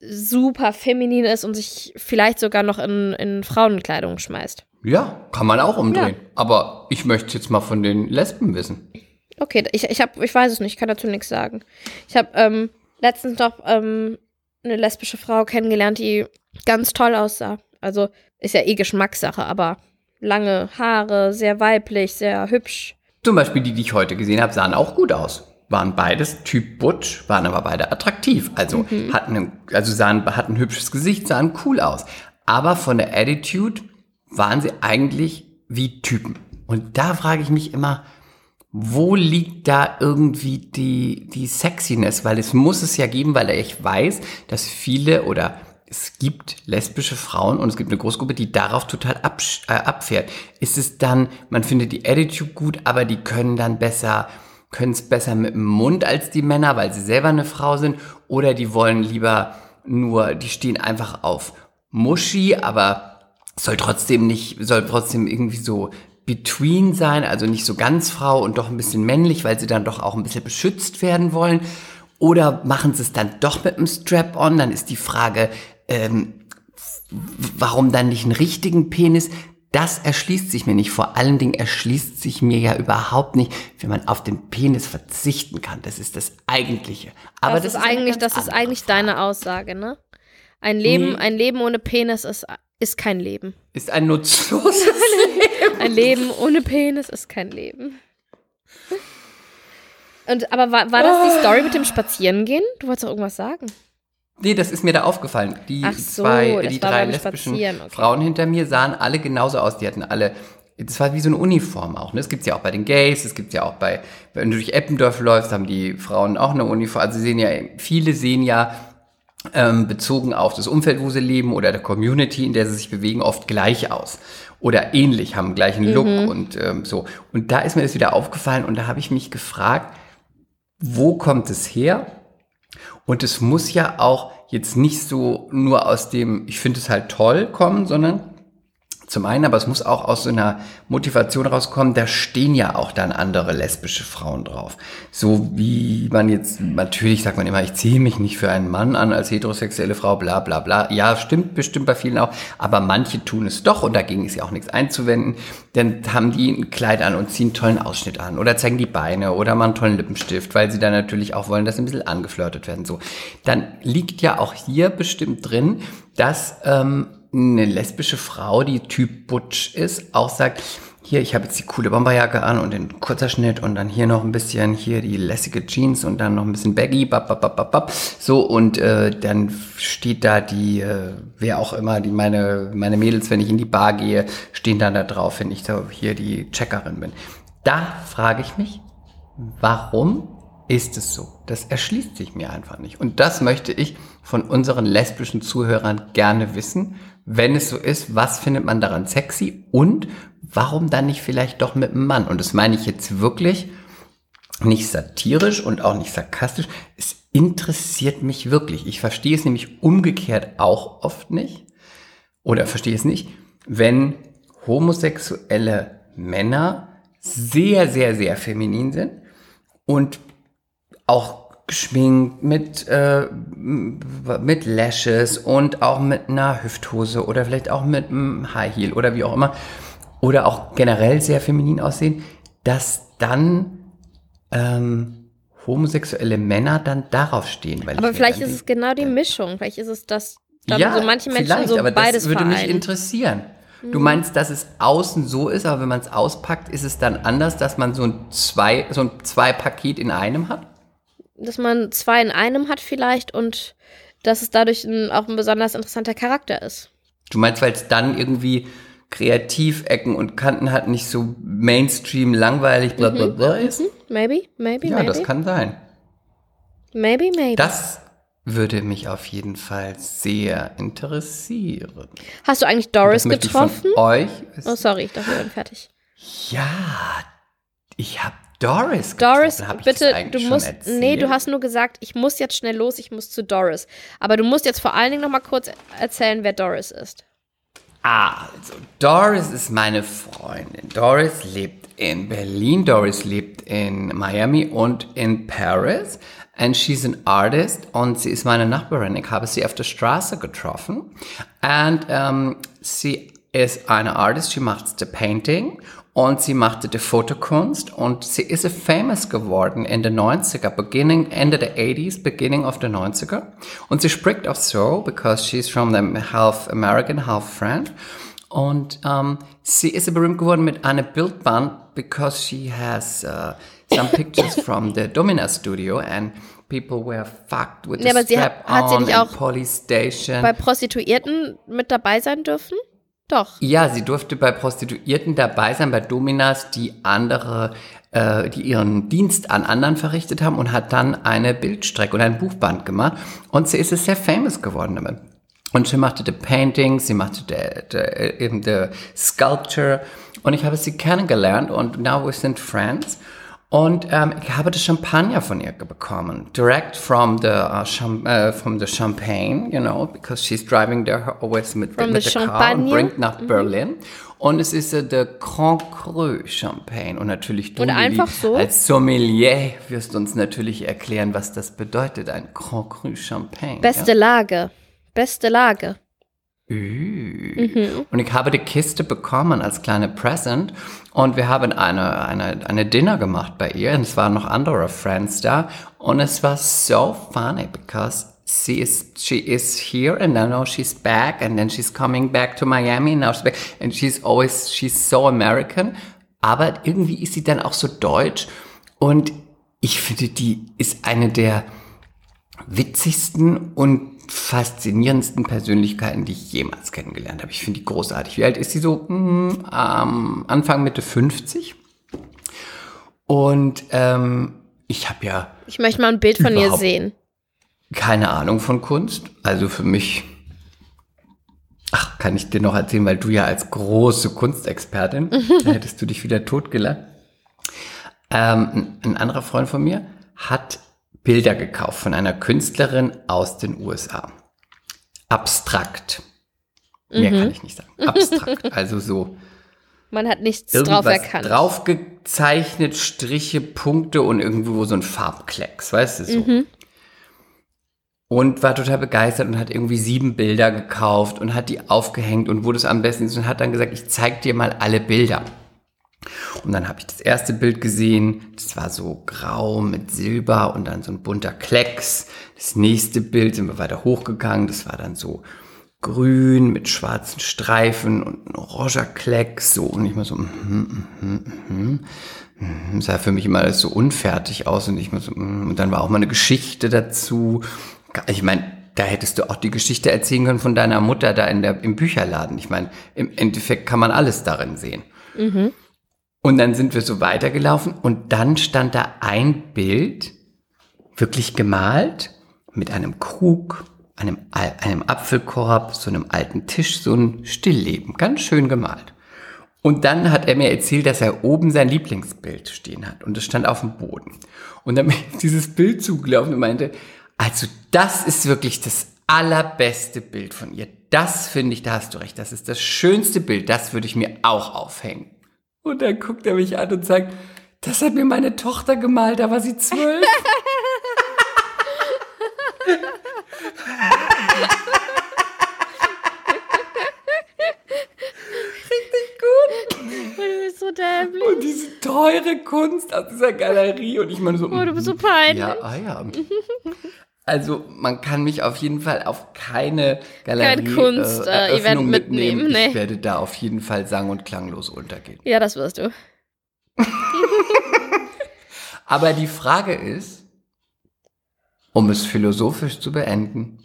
B: super feminin ist und sich vielleicht sogar noch in, in Frauenkleidung schmeißt.
C: Ja, kann man auch umdrehen. Aber ich möchte jetzt mal von den Lesben wissen.
B: Okay, ich, ich, hab, ich weiß es nicht, ich kann dazu nichts sagen. Ich habe ähm, letztens noch ähm, eine lesbische Frau kennengelernt, die ganz toll aussah. Also ist ja eh Geschmackssache, aber lange Haare, sehr weiblich, sehr hübsch.
C: Zum Beispiel die, die ich heute gesehen habe, sahen auch gut aus. Waren beides Typ Butch, waren aber beide attraktiv. Also hatten, ein, also sahen, hatten ein hübsches Gesicht, sahen cool aus. Aber von der Attitude waren sie eigentlich wie Typen. Und da frage ich mich immer, wo liegt da irgendwie die, die Sexiness? Weil es muss es ja geben, weil ich weiß, dass viele oder es gibt lesbische Frauen und es gibt eine Großgruppe, die darauf total absch- äh, abfährt. Ist es dann, man findet die Attitude gut, aber die können dann besser, können es besser mit dem Mund als die Männer, weil sie selber eine Frau sind, oder die wollen lieber nur, die stehen einfach auf Muschi, aber soll trotzdem nicht, soll trotzdem irgendwie so between sein, also nicht so ganz Frau und doch ein bisschen männlich, weil sie dann doch auch ein bisschen beschützt werden wollen. Oder machen sie es dann doch mit einem Strap-on? Dann ist die Frage, ähm, warum dann nicht einen richtigen Penis? das erschließt sich mir nicht. Vor allen Dingen erschließt sich mir ja überhaupt nicht, wie man auf den Penis verzichten kann. Das ist das Eigentliche. Aber
B: das,
C: das,
B: ist eigentlich, das ist eigentlich
C: Frage.
B: deine Aussage, ne? Ein Leben,
C: Nee.
B: ein Leben ohne Penis ist, ist kein Leben.
C: Ist ein nutzloses Leben.
B: Ein Leben ohne Penis ist kein Leben. Und aber war, war das die Story mit dem Spazierengehen? Du wolltest doch irgendwas sagen.
C: Nee, das ist mir da aufgefallen. Die
B: so,
C: zwei,
B: das
C: die drei lesbischen
B: okay.
C: Frauen hinter mir sahen alle genauso aus. Die hatten alle, das war wie so eine Uniform auch. Ne? Das gibt's ja auch bei den Gays, das gibt's ja auch bei, wenn du durch Eppendorf läufst, haben die Frauen auch eine Uniform. Also sie sehen ja, viele sehen ja ähm, bezogen auf das Umfeld, wo sie leben oder der Community, in der sie sich bewegen, oft gleich aus. Oder ähnlich, haben gleichen Look und ähm, so. Und da ist mir das wieder aufgefallen und da habe ich mich gefragt, wo kommt es her? Und es muss ja auch jetzt nicht so nur aus dem, ich finde es halt toll kommen, sondern zum einen, aber es muss auch aus so einer Motivation rauskommen, da stehen ja auch dann andere lesbische Frauen drauf. So wie man jetzt, natürlich sagt man immer, ich ziehe mich nicht für einen Mann an als heterosexuelle Frau, bla bla bla. Ja, stimmt bestimmt bei vielen auch, aber manche tun es doch und dagegen ist ja auch nichts einzuwenden. Dann haben die ein Kleid an und ziehen einen tollen Ausschnitt an oder zeigen die Beine oder mal einen tollen Lippenstift, weil sie dann natürlich auch wollen, dass sie ein bisschen angeflirtet werden. So, dann liegt ja auch hier bestimmt drin, dass ähm, eine lesbische Frau, die Typ Butch ist, auch sagt, hier, ich habe jetzt die coole Bomberjacke an und den kurzer Schnitt und dann hier noch ein bisschen, hier die lässige Jeans und dann noch ein bisschen baggy, bap, bap, bap, bap, bap. so und äh, dann steht da die, äh, wer auch immer, die meine, meine Mädels, wenn ich in die Bar gehe, stehen dann da drauf, wenn ich so hier die Checkerin bin. Da frage ich mich, warum ist es so? Das erschließt sich mir einfach nicht. Und das möchte ich von unseren lesbischen Zuhörern gerne wissen. Wenn es so ist, was findet man daran sexy und warum dann nicht vielleicht doch mit einem Mann? Und das meine ich jetzt wirklich nicht satirisch und auch nicht sarkastisch. Es interessiert mich wirklich. Ich verstehe es nämlich umgekehrt auch oft nicht. Oder verstehe es nicht, wenn homosexuelle Männer sehr, sehr, sehr feminin sind und auch geschminkt mit, äh, mit Lashes und auch mit einer Hüfthose oder vielleicht auch mit einem High Heel oder wie auch immer oder auch generell sehr feminin aussehen, dass dann ähm, homosexuelle Männer dann darauf stehen.
B: Aber vielleicht ist es genau die Mischung. Vielleicht ist es das,
C: ja,
B: so manche Menschen
C: vielleicht,
B: so
C: aber
B: beides
C: das würde mich
B: vereinen. Mhm.
C: interessieren. Du meinst, dass es außen so ist, aber wenn man es auspackt, ist es dann anders, dass man so ein zwei, so ein zwei Paket in einem hat?
B: Dass man zwei in einem hat vielleicht und dass es dadurch ein, auch ein besonders interessanter Charakter ist.
C: Du meinst, weil es dann irgendwie Kreativecken und Kanten hat, nicht so Mainstream langweilig, bla bla bla ist?
B: Maybe, maybe,
C: Ja,
B: maybe.
C: das kann sein.
B: maybe, maybe.
C: Das würde mich auf jeden Fall sehr interessieren.
B: Hast du eigentlich Doris getroffen?
C: Euch.
B: Oh, sorry, ich dachte, wir wären fertig.
C: Ja, ich habe Doris
B: Doris, bitte, du musst. Nee, du hast nur gesagt, ich muss jetzt schnell los, ich muss zu Doris. Aber du musst jetzt vor allen Dingen noch mal kurz erzählen, wer Doris ist.
C: Also, Doris ist meine Freundin. Doris lebt in Berlin, Doris lebt in Miami und in Paris. And she's an artist und sie ist meine Nachbarin. Ich habe sie auf der Straße getroffen. And ähm, sie ist eine Artist, sie macht die Painting und sie machte die Fotokunst und sie ist famous geworden in den 90er, beginning, Ende der 80s, beginning of the 90er. Und sie spricht auch so, because she's from the half American, half French. Und ähm, sie ist berühmt geworden mit einer Bildband, because she has uh, some pictures from the Domina Studio and people were fucked with
B: Nee,
C: the
B: aber sie hat-
C: strap
B: hat sie
C: on
B: nicht auch
C: Police Station.
B: Bei Prostituierten mit dabei sein dürfen? Doch.
C: Ja, sie durfte bei Prostituierten dabei sein, bei Dominas, die andere, äh, die ihren Dienst an anderen verrichtet haben und hat dann eine Bildstrecke und ein Buchband gemacht. Und sie ist sehr famous geworden damit. Und sie machte die Paintings, sie machte die, die, eben die Sculpture. Und ich habe sie kennengelernt und now we sind friends. Und ähm, ich habe das Champagner von ihr bekommen, direct from the uh, cham uh, from the Champagne, you know, because she's driving there always mit,
B: From
C: mit
B: the
C: der Car und bringt nach Berlin. Und es ist äh, der Grand Cru Champagne. Und natürlich du,
B: Und
C: Lili,
B: einfach so?
C: als Sommelier wirst du uns natürlich erklären, was das bedeutet, ein Grand Cru Champagne.
B: Beste Lage. Beste Lage.
C: Ü, Und ich habe die Kiste bekommen als kleine Present. Und wir haben eine, eine, eine Dinner gemacht bei ihr. Und es waren noch andere Friends da. Und es war so funny because she is she is here and now she's back. And then she's coming back to Miami. And now she's back. And she's always she's so American. Aber irgendwie ist sie dann auch so deutsch. Und ich finde die ist eine der witzigsten und faszinierendsten Persönlichkeiten, die ich jemals kennengelernt habe. Ich finde die großartig. Wie alt ist sie so? Hm, ähm, Anfang Mitte 50. Und ähm, ich habe ja.
B: Ich möchte mal ein Bild von ihr sehen.
C: Keine Ahnung von Kunst. Also für mich. Ach, kann ich dir noch erzählen, weil du ja als große Kunstexpertin, da hättest du dich wieder totgelacht. Ähm, ein anderer Freund von mir hat Bilder gekauft von einer Künstlerin aus den USA. Abstrakt. Mehr kann ich nicht sagen. Abstrakt. Also so.
B: Man hat nichts drauf erkannt.
C: Draufgezeichnet, Striche, Punkte und irgendwo so ein Farbklecks, weißt du so. Mhm. Und war total begeistert und hat irgendwie sieben Bilder gekauft und hat die aufgehängt und wo das am besten ist und hat dann gesagt, ich zeig dir mal alle Bilder. Und dann habe ich das erste Bild gesehen, das war so grau mit Silber und dann so ein bunter Klecks. Das nächste Bild sind wir weiter hochgegangen, das war dann so grün mit schwarzen Streifen und ein oranger Klecks, so und ich mal so, mm, mm, mm, mm, mm. sah für mich immer alles so unfertig aus und ich mal so, mm. und dann war auch mal eine Geschichte dazu. Ich meine, da hättest du auch die Geschichte erzählen können von deiner Mutter da in der, im Bücherladen. Ich meine, im Endeffekt kann man alles darin sehen. Mhm. Und dann sind wir so weitergelaufen und dann stand da ein Bild, wirklich gemalt, mit einem Krug, einem, einem Apfelkorb, so einem alten Tisch, so ein Stillleben, ganz schön gemalt. Und dann hat er mir erzählt, dass er oben sein Lieblingsbild stehen hat und es stand auf dem Boden. Und dann bin ich dieses Bild zugelaufen und meinte, also das ist wirklich das allerbeste Bild von ihr. Das finde ich, da hast du recht, das ist das schönste Bild, das würde ich mir auch aufhängen. Und dann guckt er mich an und sagt, das hat mir meine Tochter gemalt, da war sie zwölf. Richtig gut.
B: Du bist so dämlich.
C: Und diese teure Kunst aus dieser Galerie. Und ich meine so.
B: Oh, du bist so peinlich.
C: Ja, ah ja. Also man kann mich auf jeden Fall auf keine Galerie
B: Kein Kunst, äh, äh, Event mitnehmen. mitnehmen.
C: Nee. Ich werde da auf jeden Fall sang- und klanglos untergehen.
B: Ja, das wirst du.
C: Aber die Frage ist, um es philosophisch zu beenden,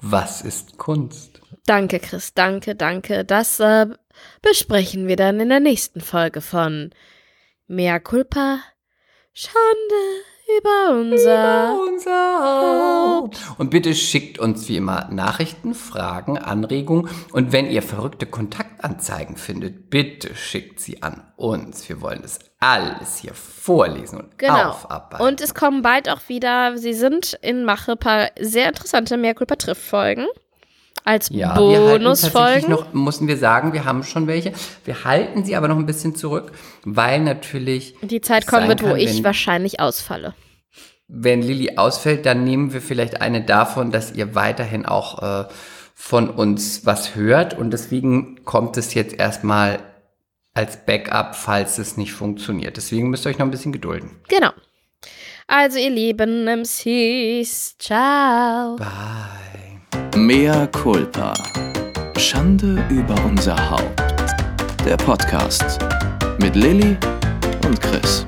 C: was ist Kunst?
B: Danke, Chris, danke, danke. Das äh, besprechen wir dann in der nächsten Folge von Mea culpa, Schande über unser,
C: über unser Haupt. Und bitte schickt uns wie immer Nachrichten, Fragen, Anregungen. Und wenn ihr verrückte Kontaktanzeigen findet, bitte schickt sie an uns. Wir wollen das alles hier vorlesen und genau. aufarbeiten.
B: Und es kommen bald auch wieder, sie sind in Mache, paar sehr interessante Merkulpa Triff Folgen als ja, Bonusfolgen.
C: noch, mussten wir sagen, wir haben schon welche. Wir halten sie aber noch ein bisschen zurück, weil natürlich.
B: Die Zeit kommen wird, wo ich wahrscheinlich ausfalle.
C: Wenn Lilly ausfällt, dann nehmen wir vielleicht eine davon, dass ihr weiterhin auch äh, von uns was hört. Und deswegen kommt es jetzt erstmal als Backup, falls es nicht funktioniert. Deswegen müsst ihr euch noch ein bisschen gedulden.
B: Genau. Also, ihr lieben MCs, ciao.
C: Bye.
A: Mea culpa. Schande über unser Haupt. Der Podcast mit Lilly und Chris.